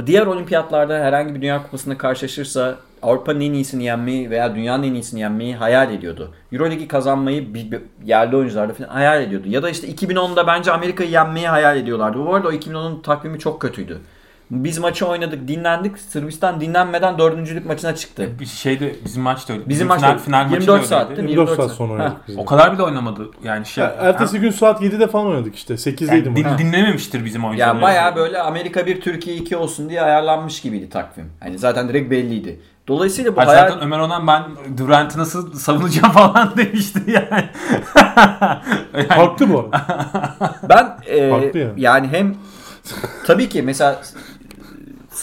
diğer olimpiyatlarda herhangi bir dünya kupasında karşılaşırsa Avrupa'nın en iyisini yenmeyi veya dünyanın en iyisini yenmeyi hayal ediyordu. Euroligi kazanmayı bir, bir yerli oyuncularda falan hayal ediyordu. Ya da işte 2010'da bence Amerika'yı yenmeyi hayal ediyorlardı. Bu arada o 2010'un takvimi çok kötüydü. Biz maçı oynadık, dinlendik. Sırbistan dinlenmeden dördüncülük maçına çıktı. Bir şeyde bizim maçta öyle. Bizim final, maçta final maçı da 24 öyleydi. saat değil mi? 24 saat sonra oynadık biz. O kadar bile oynamadı. Yani şey. Ya, ertesi gün saat 7'de falan oynadık işte. 8'deydi yani din- maç. dinlememiştir bizim oyuncular. Yani bayağı böyle Amerika 1 Türkiye 2 olsun diye ayarlanmış gibiydi takvim. Hani zaten direkt belliydi. Dolayısıyla bu Hayır, hayal Zaten Ömer Onan ben Durant'ı nasıl savunacağım <laughs> falan demişti yani. <laughs> yani Haklı bu <laughs> ben e, yani. yani hem tabii ki mesela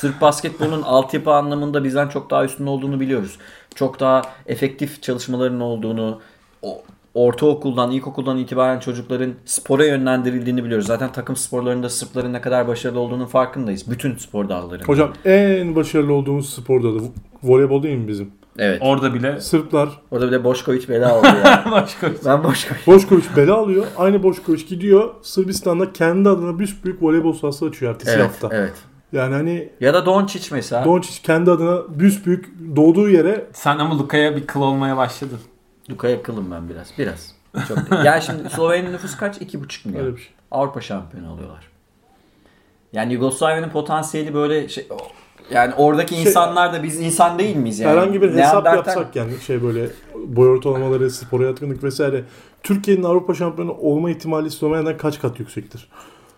Sırp basketbolunun altyapı anlamında bizden çok daha üstün olduğunu biliyoruz. Çok daha efektif çalışmaların olduğunu, o ortaokuldan, ilkokuldan itibaren çocukların spora yönlendirildiğini biliyoruz. Zaten takım sporlarında Sırpların ne kadar başarılı olduğunun farkındayız. Bütün spor dallarında. Hocam en başarılı olduğumuz spor dalı voleybol değil mi bizim? Evet. Orada bile Sırplar Orada bile Boşkoviç bela oldu ya. <laughs> başka ben Boşkoviç. Boşkoviç bela alıyor. Aynı Boşkoviç gidiyor Sırbistan'da kendi adına büyük voleybol sahası açıyor ertesi Evet, hafta. evet. Yani hani Ya da Doncic mesela. Doncic kendi adına büyük doğduğu yere Sen ama Luka'ya bir kıl olmaya başladın. Luka'ya kılım ben biraz. Biraz. Çok değil. Yani şimdi <laughs> Slovenya'nın nüfusu kaç? 2,5 milyon. öyle bir şey. Avrupa şampiyonu oluyorlar. Yani Yugoslavya'nın potansiyeli böyle şey yani oradaki Şey- insanlar da biz insan değil miyiz yani? Herhangi bir hesap Neandertal- yapsak yani şey böyle boy ortalamaları, spora yatkınlık vesaire. Türkiye'nin Avrupa şampiyonu olma ihtimali Slovenya'dan kaç kat yüksektir?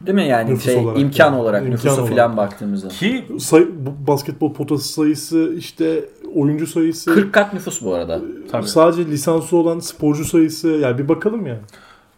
Değil mi yani Nüfus şey olarak imkan yani. olarak İmkan nüfusu olarak. falan baktığımızda. Ki Say, bu basketbol potası sayısı, işte oyuncu sayısı, 40 kat nüfus bu arada. tabii. sadece lisansı olan sporcu sayısı yani bir bakalım yani.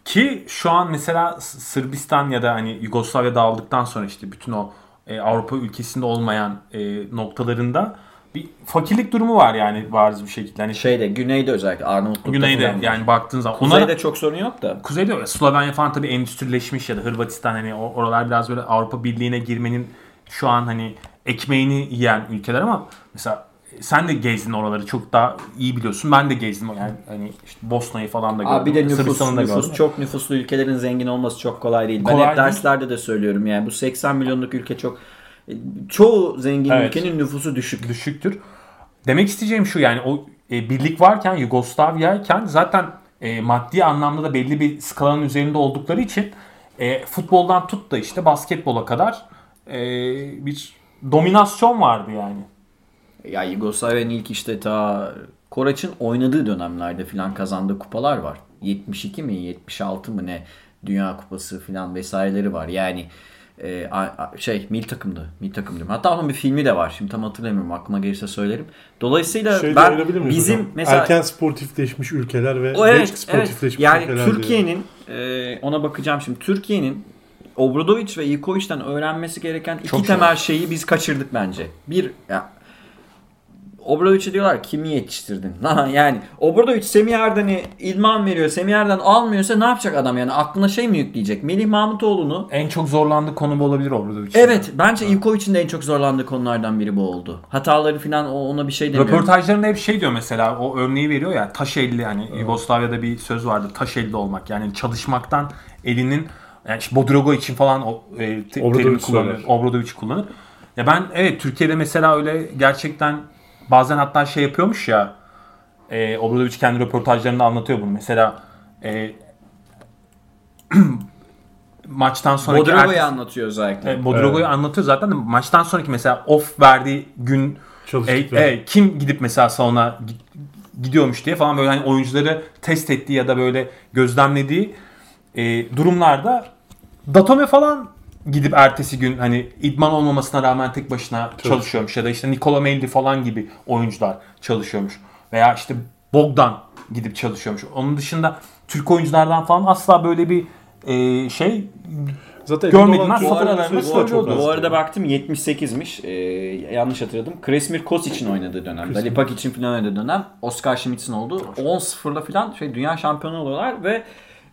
Ki şu an mesela Sırbistan ya da hani Yugoslavya dağıldıktan sonra işte bütün o e, Avrupa ülkesinde olmayan e, noktalarında bir fakirlik durumu var yani bariz bir şekilde. Hani Şeyde güneyde özellikle Arnavutluk'ta güneyde falan var. yani baktığın zaman Kuzeyde onlara çok sorun yok da. Kuzeyde öyle. Slovenya falan tabii endüstrileşmiş ya da Hırvatistan hani o- oralar biraz böyle Avrupa Birliği'ne girmenin şu an hani ekmeğini yiyen ülkeler ama mesela sen de gezdin oraları çok daha iyi biliyorsun. Ben de gezdim yani hani işte Bosna'yı falan da gördüm. Abi bir de nüfus, Sırbistan'ı da nüfus gördüm. çok nüfuslu ülkelerin zengin olması çok kolay değil. Ben Kolay hep değil. derslerde de söylüyorum yani bu 80 milyonluk ülke çok çoğu zengin Evet. ülkenin nüfusu düşük. düşüktür. Demek isteyeceğim şu yani o e, birlik varken Yugoslavya'yken zaten e, maddi anlamda da belli bir skalanın üzerinde oldukları için e, futboldan tut da işte basketbola kadar e, bir dominasyon vardı yani. Ya Yugoslavya'nın ilk işte ta Koraç'ın oynadığı dönemlerde filan kazandığı kupalar var. 72 mi 76 mı ne Dünya Kupası filan vesaireleri var. Yani e, a- a- şey mil takımdı. Mil takım diyorum. Hatta onun bir filmi de var. Şimdi tam hatırlamıyorum. Aklıma gelirse söylerim. Dolayısıyla Şey ben bizim hocam? mesela erken sportifleşmiş ülkeler ve o geç evet, evet. sportifleşmiş Yani ülkeler. Türkiye'nin e, ona bakacağım şimdi. Türkiye'nin Obradoviç ve Ivkovic'den öğrenmesi gereken iki Çok temel şeyi biz kaçırdık bence. Bir ya Obradoviç'e diyorlar kimi yetiştirdin? <laughs> Lan yani Obradoviç Semih Erden'i ilman veriyor. Semih Erden almıyorsa ne yapacak adam yani? Aklına şey mi yükleyecek? Melih Mahmutoğlu'nu En çok zorlandığı konu bu olabilir için. Evet bence Ivkovic'in de en çok zorlandığı konulardan biri bu oldu. Hataları falan o- ona bir şey demiyorum. Röportajlarında hep şey diyor mesela o örneği veriyor ya taş elli hani Yugoslavya'da bir söz vardı taş elli olmak yani çalışmaktan elinin yani işte Bodrogo için falan o e, te- Obradoviç terimi kullanır. söyler. Obradoviç kullanır. Ya ben evet Türkiye'de mesela öyle gerçekten bazen hatta şey yapıyormuş ya e, Obradoviç kendi röportajlarında anlatıyor bunu. Mesela e, <clears throat> maçtan sonraki Bodrogo'yu ertesi- anlatıyor özellikle. e, Bodrogo'yu anlatıyor zaten de maçtan sonraki mesela off verdiği gün e, e, kim gidip mesela salona gi- gidiyormuş diye falan böyle hani oyuncuları test ettiği ya da böyle gözlemlediği e, durumlarda Datome falan gidip ertesi gün hani idman olmamasına rağmen tek başına çalışıyormuş ya da işte Nikola Meldi falan gibi oyuncular çalışıyormuş veya işte Bogdan gidip çalışıyormuş. Onun dışında Türk oyunculardan falan asla böyle bir e, şey Zaten Görmedim ben, Türk faturalarını oyuncusu da çok söylüyordu. Bu arada baktım 78'miş. Ee, yanlış hatırladım. Kresmir Kosic'in oynadığı dönem. Dalipak için falan oynadığı dönem. Oscar Schmidt'in olduğu 10-0'la falan şey dünya şampiyonu oluyorlar ve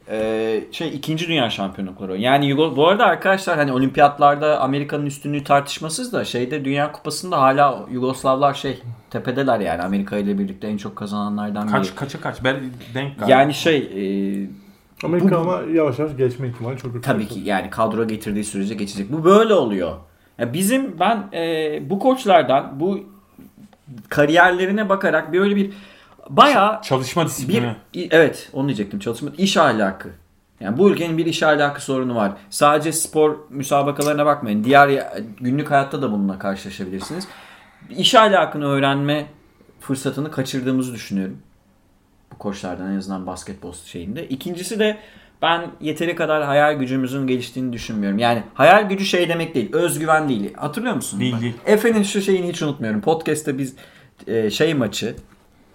e, şey ikinci dünya şampiyonlukları. Yani Yugo, bu arada arkadaşlar hani olimpiyatlarda Amerika'nın üstünlüğü tartışmasız da şeyde dünya kupasında hala Yugoslavlar şey tepedeler yani Amerika ile birlikte en çok kazananlardan biri. kaç kaça kaç ben denk galiba. Yani şey e, Amerika Bu- ama yavaş yavaş geçme ihtimali çok yüksek. Tabii ki yani kadro getirdiği sürece geçecek. Bu böyle oluyor. Ya bizim ben e, bu koçlardan bu kariyerlerine bakarak böyle bir bayağı çalışma bir disiplini. i- evet onu diyecektim çalışma iş ahlakı. Yani bu ülkenin bir iş ahlakı sorunu var. Sadece spor müsabakalarına bakmayın. Diğer günlük hayatta da bununla karşılaşabilirsiniz. İş ahlakını öğrenme fırsatını kaçırdığımızı düşünüyorum. Bu koçlardan en azından basketbol şeyinde. İkincisi de ben yeteri kadar hayal gücümüzün geliştiğini düşünmüyorum. Yani hayal gücü şey demek değil. Özgüven değil. Hatırlıyor musun? Değil, değil. Efe'nin şu şeyini hiç unutmuyorum. Podcast'te biz e, şey maçı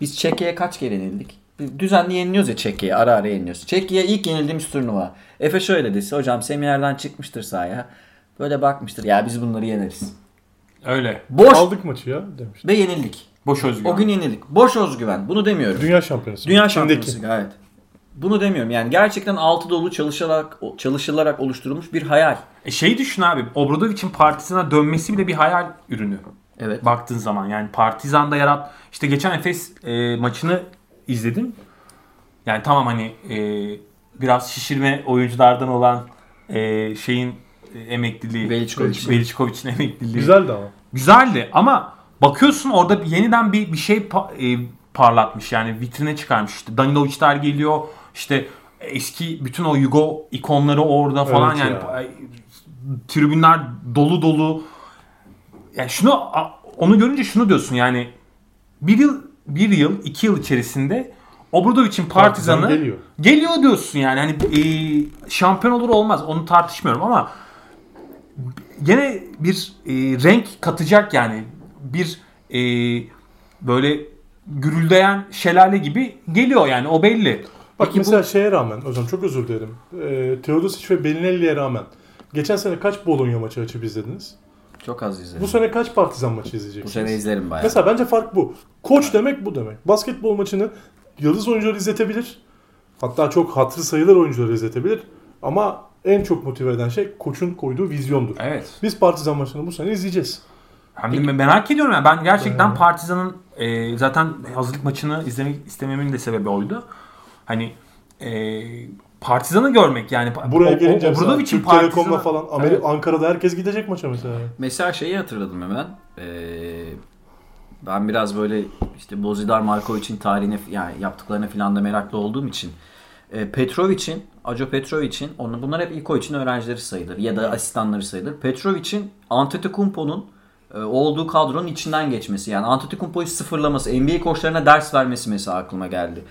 biz Çekya'ya kaç kere yenildik? Biz düzenli yeniliyoruz ya Çekya'ya. Ara ara yeniliyoruz. Çekya'ya ilk yenildiğimiz turnuva. Efe şöyle dedi. Hocam seminerden çıkmıştır sahaya. Böyle bakmıştır. Ya biz bunları yeneriz. Öyle. Boş Aldık maçı ya demiş. ve yenildik. Boş özgüven. O gün yenildik. Boş özgüven. Bunu demiyorum. Dünya şampiyonası. Dünya şampiyonası evet. bunu demiyorum. Yani gerçekten altı dolu çalışarak çalışılarak oluşturulmuş bir hayal. E şey düşün abi. Obradovic'in Partizan'a dönmesi bile bir hayal ürünü. Evet. Baktığın zaman yani Partizan'da yarat işte geçen Efes e, maçını izledim. Yani tamam hani e, biraz şişirme oyunculardan olan e, şeyin e, emekliliği. Veličković'in emekliliği. Güzeldi ama. Güzeldi ama bakıyorsun orada yeniden bir bir şey pa- e, parlatmış yani vitrine çıkarmış. İşte Danilovic'ler geliyor. işte eski bütün o Yugo ikonları orada falan Evet yani ya. ay, tribünler dolu dolu. Yani şunu onu görünce şunu diyorsun yani bir yıl bir yıl iki yıl içerisinde Obradovic'in Partizan Partizan'ı geliyor. geliyor diyorsun yani hani e, şampiyon olur olmaz onu tartışmıyorum ama gene bir e, renk katacak yani bir e, böyle gürüldeyen şelale gibi geliyor yani o belli. Bak Peki bu- mesela şeye rağmen hocam çok özür dilerim. Ee, Teodosic ve Belinelli'ye rağmen geçen sene kaç Bologna maçı açıp izlediniz? Çok az izledim. Bu Bu, sene kaç Partizan maçı izleyeceksiniz? sene izlerim bayağı. Mesela bence fark bu. Koç demek bu demek. Basketbol maçını yıldız oyuncular izletebilir. Hatta çok hatırı sayılır oyuncular izletebilir. Ama en çok motive eden şey koçun koyduğu vizyondur. Evet. Biz Partizan maçını bu sene izleyeceğiz. Hem de merak ediyorum yani ben gerçekten Evet. Partizan'ın e, zaten hazırlık maçını izlemek istememin de sebebi oydu. Hani e, Partizan'ı görmek yani Buraya O- o- gelince mesela Obradovic'in Türk Telekom'la Partizan'ı- falan Ameri- Evet. Ankara'da herkes gidecek maça mesela. Mesela şeyi hatırladım hemen. Ee, ben biraz böyle işte Bozidar Markovic'in tarihine yani yaptıklarına falan da meraklı olduğum için e, Petrovic'in, Aco Petrovic'in, onu bunlar hep İkoviç'in öğrencileri sayılır ya da asistanları sayılır. Petrovic'in Antetokounmpo'nun e, olduğu kadronun içinden geçmesi yani Antetokounmpo'yu sıfırlaması, NBA koçlarına ders vermesi mesela aklıma geldi.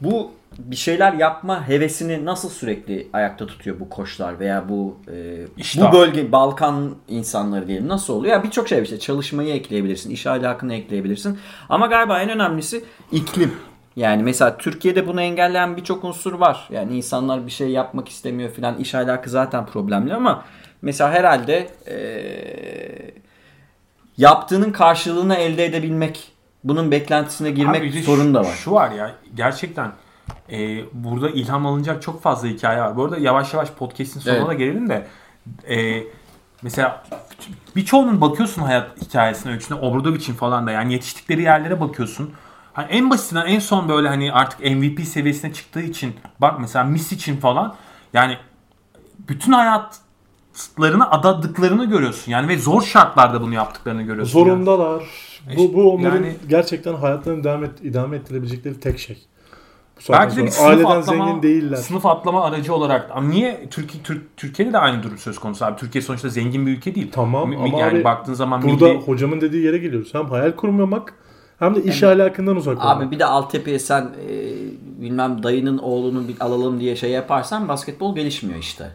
Bu bir şeyler yapma hevesini nasıl sürekli ayakta tutuyor bu koçlar veya bu e, İştah. bu bölge Balkan insanları diyelim nasıl oluyor? Ya birçok şey işte çalışmayı ekleyebilirsin, iş ahlakını ekleyebilirsin. Ama galiba en önemlisi iklim. Yani mesela Türkiye'de bunu engelleyen birçok unsur var. Yani insanlar bir şey yapmak istemiyor filan. iş ahlakı zaten problemli ama mesela herhalde eee, yaptığının karşılığını elde edebilmek, bunun beklentisine girmek Abi sorun da var. Şu var ya gerçekten e, burada ilham alınacak çok fazla hikaye var. Bu arada yavaş yavaş podcast'in sonuna Evet. da gelelim de e, mesela birçoğunun bakıyorsun hayat hikayesine, öyküsüne Obradovic'in falan da yani yetiştikleri yerlere bakıyorsun. Hani en basitinden en son böyle hani artık MVP seviyesine çıktığı için bak mesela Miss için falan yani bütün hayatlarını adadıklarını görüyorsun. Yani ve zor şartlarda bunu yaptıklarını görüyorsun. yani. Zorundalar. E, Bu, bu onların yani- gerçekten hayatlarını devam et, idame ettirebilecekleri tek şey. Bu Belki de bir sınıf Aileden atlama, zengin değiller. sınıf atlama aracı olarak. Ama niye Türkiye Türk, Türkiye'de de aynı durum söz konusu abi. Türkiye sonuçta zengin bir ülke değil. Tamam Mi- ama yani abi baktığın zaman Burada milli hocamın dediği yere geliyoruz. Hem hayal kurmamak hem de iş ahlakından uzak olmak. Abi bir de Altepe'ye sen e, bilmem dayının oğlunu bir alalım diye şey yaparsan basketbol gelişmiyor işte.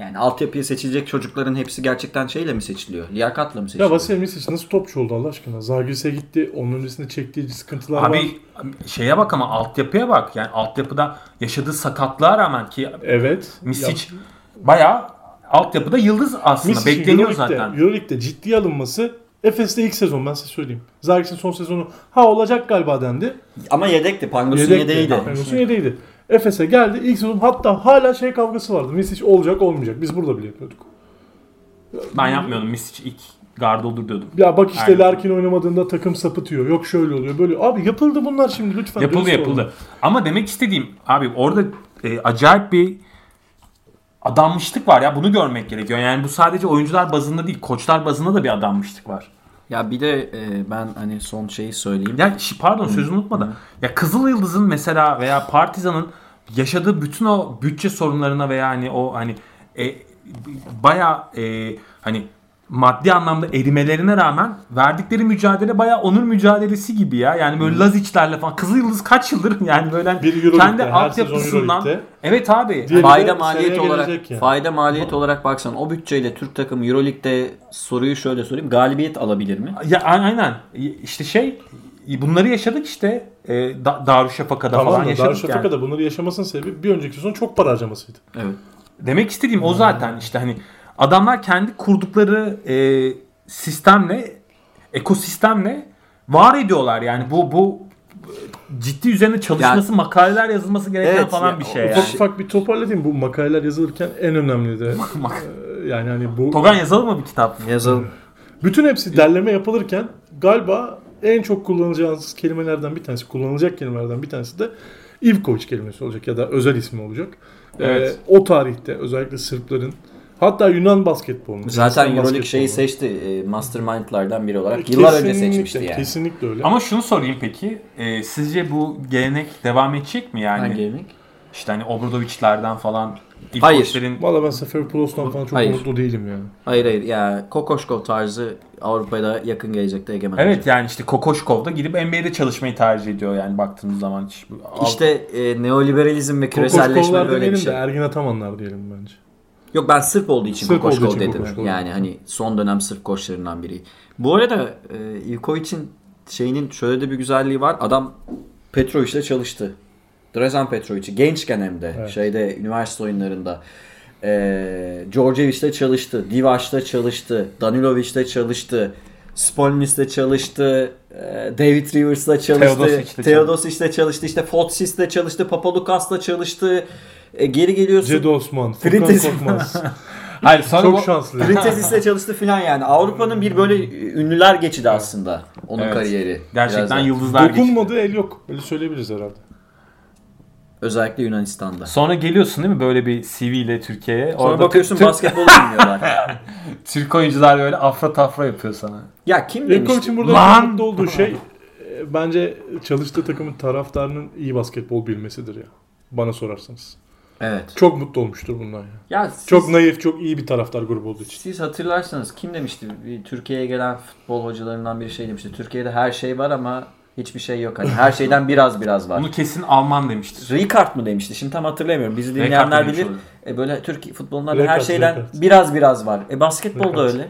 Yani altyapıya seçilecek çocukların hepsi gerçekten şeyle mi seçiliyor? Liyakatla mı ya seçiliyor? Vasil Misic nasıl topçu oldu Allah aşkına? Zagiris'e gitti. Onun öncesinde çektiği sıkıntılar var. Abi şeye bak ama altyapıya bak. Yani altyapıda yaşadığı sakatlığa rağmen ki Evet. Misic bayağı altyapıda yıldız aslında. Misic'in Bekleniyor Euroleague'de, zaten. Euroleague'de ciddiye alınması Efes'te ilk sezon ben size söyleyeyim. Zagiris'in son sezonu ha olacak galiba dendi. Ama yedekti. Pangos'un Yedekti. yedeğiydi. Pangos'un yedeğiydi. Efes'e geldi ilk sezon hatta hala şey kavgası vardı. Misic olacak olmayacak. Biz burada bile yapıyorduk. Ben yapmıyordum. Misic ilk guard olur diyordum. Ya bak işte Aynen. Larkin oynamadığında takım sapıtıyor. Yok şöyle oluyor böyle. Abi yapıldı bunlar şimdi lütfen. Yapıldı dürüst olun. yapıldı. Ama demek istediğim abi orada e, acayip bir adanmışlık var ya bunu görmek gerekiyor. Yani bu sadece oyuncular bazında değil koçlar bazında da bir adanmışlık var. Ya bir de e, ben hani son şeyi söyleyeyim. Ya pardon sözünü unutma da. Ya Kızıl Yıldız'ın mesela veya Partizan'ın yaşadığı bütün o bütçe sorunlarına veya hani o hani e, baya hani maddi anlamda erimelerine rağmen verdikleri mücadele baya onur mücadelesi gibi ya. Yani böyle Lazic'lerle falan. Kızıl Yıldız kaç yıldır <laughs> yani böyle Bir Euroleague'de, kendi altyapısından. Evet abi. Diğeri Fayda maliyet olarak yani. fayda maliyet olarak baksan o bütçeyle Türk takımı EuroLeague'de soruyu şöyle sorayım. Galibiyet alabilir mi? Ya aynen. İşte şey bunları yaşadık işte. E, da, Darüşşafaka'da Tamam falan da yaşadık yani. Darüşşafaka'da bunları yaşamasının sebebi bir önceki sezon çok para harcamasıydı. Evet. Demek istediğim o zaten işte hani adamlar kendi kurdukları e, sistemle ekosistemle var ediyorlar yani bu bu ciddi üzerine çalışması, makaleler yazılması gereken Evet falan ya, bir şey o- yani. Ufak ufak bir toparlayayım. Bu makaleler yazılırken en önemli de e, yani hani bu Togan yazalım mı bir kitap? Yazalım. bütün hepsi derleme yapılırken galiba en çok kullanacağınız kelimelerden bir tanesi, kullanılacak kelimelerden bir tanesi de Ivkovic kelimesi olacak ya da özel ismi olacak. Ee, Evet. o tarihte özellikle Sırpların hatta Yunan basketbolunun. Zaten Euroleague şeyi seçti. e, Mastermind'lardan biri olarak. Yıllar önce Kesinlikle, seçmişti yani. Kesinlikle öyle. Ama şunu sorayım peki. e, sizce bu gelenek devam edecek mi yani? Hangi yemek? İşte hani Obradovic'lerden falan ilk Hayır. koçların- Valla ben Seferopoulos'tan falan çok Hayır. mutlu değilim yani. Hayır hayır ya Kokoşkov tarzı Avrupa'da yakın gelecekte egemen Evet olacak. yani işte Kokoşkov da gidip NBA'de çalışmayı tercih ediyor yani baktığımız zaman. Hiç- İşte e, neoliberalizm ve küreselleşme böyle bir şey. de Ergin Atamanlar diyelim bence. Yok ben Sırp olduğu için Sırp Kokoşkov dedim. Kokoşkov. Yani hani son dönem Sırp koçlarından biri. Bu arada e, Ivkovic'in şeyinin şöyle de bir güzelliği var. Adam Petrovic'le çalıştı. Drazen Petrovic'i gençken hem de Evet. şeyde üniversite oyunlarında. E, Djordjevic'le çalıştı. Divac'la çalıştı. Danilovic'le çalıştı. Spolnis'le çalıştı. e, David Rivers'la çalıştı. Teodosic'le Teodosic'le çalıştı. İşte Fotsis'le çalıştı. Papadukas'la çalıştı. E, geri geliyorsun. Cedi Osman, Furkan Korkmaz. <laughs> Hayır sonra çok bu- şanslı. Printesis'le <laughs> çalıştı filan yani. Avrupa'nın bir böyle ünlüler geçidi aslında. Onun Evet. kariyeri. gerçekten Biraz yıldızlar geçti. Dokunmadığı el yok. Öyle söyleyebiliriz herhalde. Özellikle Yunanistan'da. Sonra geliyorsun değil mi böyle bir CV ile Türkiye'ye. Sonra Orada bakıyorsun Türk, basketbol bilmiyorlar. <laughs> Türk oyuncular böyle afra tafra yapıyor sana. ya kim demişti? Ivkovic'in burada Lan! olduğu şey e, bence çalıştığı takımın taraftarının iyi basketbol bilmesidir ya. Bana sorarsanız. Evet. Çok mutlu olmuştur bundan ya. Ya siz, Çok naif, çok iyi bir taraftar grubu olduğu için. siz hatırlarsanız kim demişti? Bir Türkiye'ye gelen futbol hocalarından biri şey demişti. Türkiye'de her şey var ama hiçbir şey yok. Hani her şeyden biraz biraz var. Bunu kesin Alman demiştir. Ricard mı demişti? Şimdi tam hatırlayamıyorum. Bizi dinleyenler bilir. E böyle Türk futbolunda da her şeyden Rijkaard. biraz biraz var. E basketbolda Rijkaard. öyle.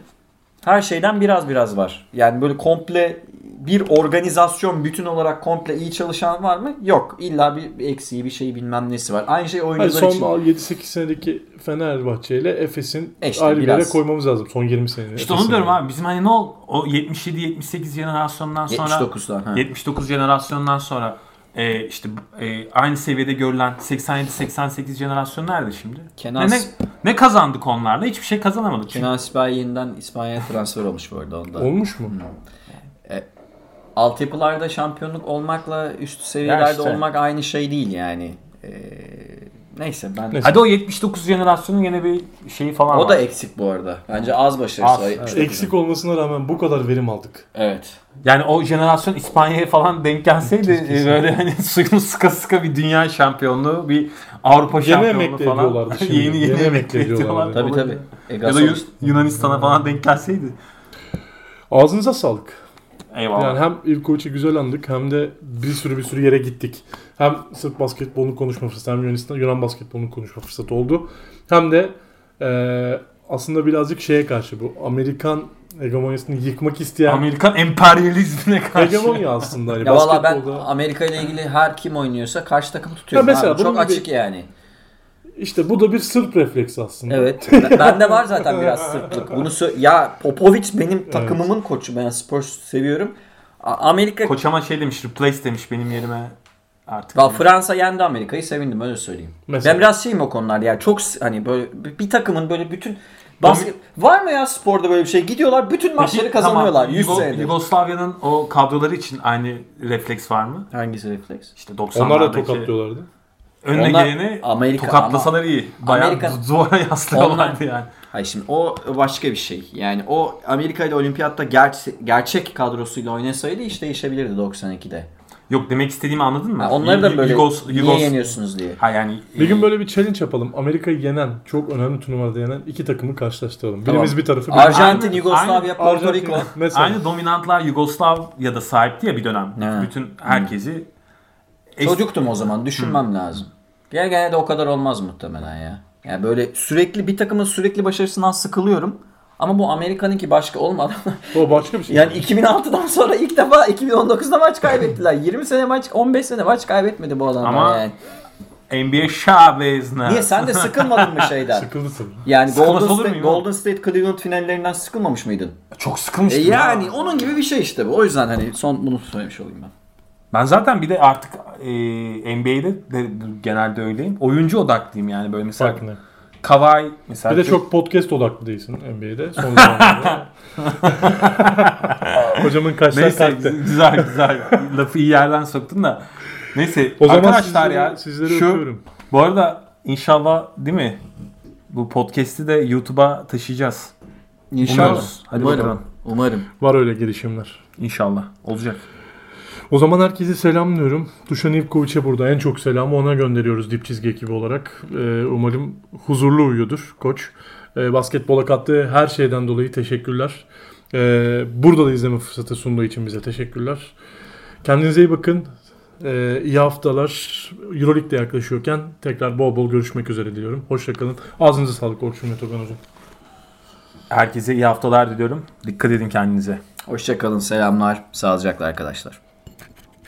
Her şeyden biraz biraz var. Yani böyle komple bir organizasyon bütün olarak komple iyi çalışan var mı? Yok. İlla bir, bir eksiği bir şey bilmem nesi var. Aynı şey Hayır, oyuncular son için. 7-8 senedeki Fenerbahçe ile Efes'in E işte ayrı bir yere biraz. koymamız lazım. Son 20 senenin. İşte onu diyorum abi. Bizim hani ne ol o 77-78 jenerasyondan sonra 79'dan. Ha. 79 jenerasyondan sonra e, işte e, aynı seviyede görülen 87-88 jenerasyon nerede şimdi? Kenan, Ne, ne, ne kazandık onlarla? Hiçbir şey kazanamadık. Kenan Sipahi yeniden İspanya'ya transfer olmuş bu arada onda. Olmuş mu? Altyapılarda şampiyonluk olmakla üst seviyelerde işte. olmak aynı şey değil yani. Ee, neyse ben Neyse. Hadi o 79 jenerasyonun yine bir şeyi falan o var. da eksik bu arada. Bence az başarısı. Az, evet. 79'un. Eksik olmasına rağmen bu kadar verim aldık. Evet. Yani o jenerasyon İspanya'ya falan denk gelseydi e, böyle hani suyunu sıka sıka bir dünya şampiyonluğu, bir Avrupa Yeni şampiyonluğu falan. <laughs> şimdi. yeni yeni, Yeni emekli emekli ediyorlar. ediyorlardı. Tabii tabii. E, Ya da Yun-. Yunanistan'a falan denk gelseydi. Ağzınıza sağlık. Eyvallah. Yani hem Ivkovic'i güzel andık hem de bir sürü bir sürü yere gittik. Hem Sırp basketbolunu konuşma fırsatı hem Yunanistan, Yunan basketbolunu konuşma fırsatı oldu. Hem de eee, aslında birazcık şeye karşı bu Amerikan hegemonyasını yıkmak isteyen Amerikan emperyalizmine karşı. hegemonya aslında. Hani Ya valla ben basketbolda Amerika ile ilgili her kim oynuyorsa karşı takımı tutuyorum. Ya mesela abi. Çok gibi- açık yani. İşte bu da bir Sırp refleksi aslında. Evet. Ben- Bende var zaten biraz sırtlık. Bunu sö- ya Popovic benim takımımın koçu. Ben Spurs seviyorum. Amerika Koç ama şey demiş, replace demiş benim yerime artık. Valla Fransa yendi Amerika'yı sevindim öyle söyleyeyim. Mesela. Ben biraz şeyim o konularda yani çok hani böyle bir bir takımın böyle bütün basket var mı ya sporda böyle bir şey? Gidiyorlar bütün maçları Peki, kazanıyorlar tamam, 100 Yugo- senedir. Yugoslavya'nın o kadroları için aynı refleks var mı? Hangisi refleks? İşte 90'lardaki Onlar da tokatlıyorlardı. Önüne Onlar- geleni Amerika- tokatlasalar iyi. Bayağı Amerika- duvara <laughs> yaslıyorlardı Onlar- yani. Hayır şimdi o başka bir şey. Yani o Amerika ile olimpiyatta gerçek, gerçek kadrosuyla oynasaydı iş değişebilirdi 92'de. Yok demek istediğimi anladın mı? Ha, onları da böyle Yugos- niye Yugos- yeniyorsunuz diye. Ha yani Bir gün e, böyle bir challenge yapalım. Amerika'yı yenen, çok önemli turnuvada yenen iki takımı karşılaştıralım. Tamam. Birimiz bir tarafı, birimiz Arjantin, Aynı- Yugoslavya, Porto. Rico. Mesela. aynı dominantlar Yugoslavya'da sahipti ya bir dönem. Ha. Bütün herkesi Es- Çocuktum o zaman düşünmem lazım. Gel gene de o kadar olmaz muhtemelen ya. Yani böyle sürekli bir takımın sürekli başarısından sıkılıyorum. Ama bu Amerika'nınki başka olmadı. <laughs> O başka bir şey. yani 2006'dan sonra ilk defa 2019'da maç kaybettiler. <laughs> 20 sene maç, 15 sene maç kaybetmedi bu adamlar Ama yani. NBA Chavez ne? Niye sen de sıkılmadın mı şeyden? <laughs> Sıkıldı tabii. Yani Golden State, Golden State Cleveland finallerinden sıkılmamış mıydın? Çok E sıkılmıştım. ya. yani onun gibi bir şey işte bu. O yüzden hani son bunu söylemiş olayım ben. Ben zaten bir de artık e, NBA'de de genelde öyleyim. Oyuncu odaklıyım yani böyle mesela Fark ne? Kawhi mesela. Bir de çok podcast odaklı değilsin NBA'de son zamanlarda. <laughs> Hocamın kaşlar Neyse kalktı. <laughs> güzel güzel. Lafı iyi yerden soktun da. Neyse O zaman arkadaşlar sizleri, ya sizleri şu öpüyorum. bu arada inşallah değil mi? Bu podcast'i de YouTube'a taşıyacağız. İnşallah. Umuyoruz. Hadi umarım. bakalım. Umarım. Var öyle girişimler. İnşallah. Olacak. O zaman herkese selamlıyorum. Dušan Ivković'e burada en çok selamı ona gönderiyoruz dip çizgi ekibi olarak. Ee, umarım huzurlu uyuyordur koç. Ee, basketbola kattığı her şeyden dolayı teşekkürler. Ee, burada da izleme fırsatı sunduğu için bize teşekkürler. Kendinize iyi bakın. Ee, iyi haftalar. Euroleague de yaklaşıyorken tekrar bol bol görüşmek üzere diliyorum. Hoşçakalın. Ağzınıza sağlık Orçun ve Togan Hocam. Herkese iyi haftalar diliyorum. Dikkat edin kendinize. Hoşçakalın. Selamlar. Sağlıcakla arkadaşlar.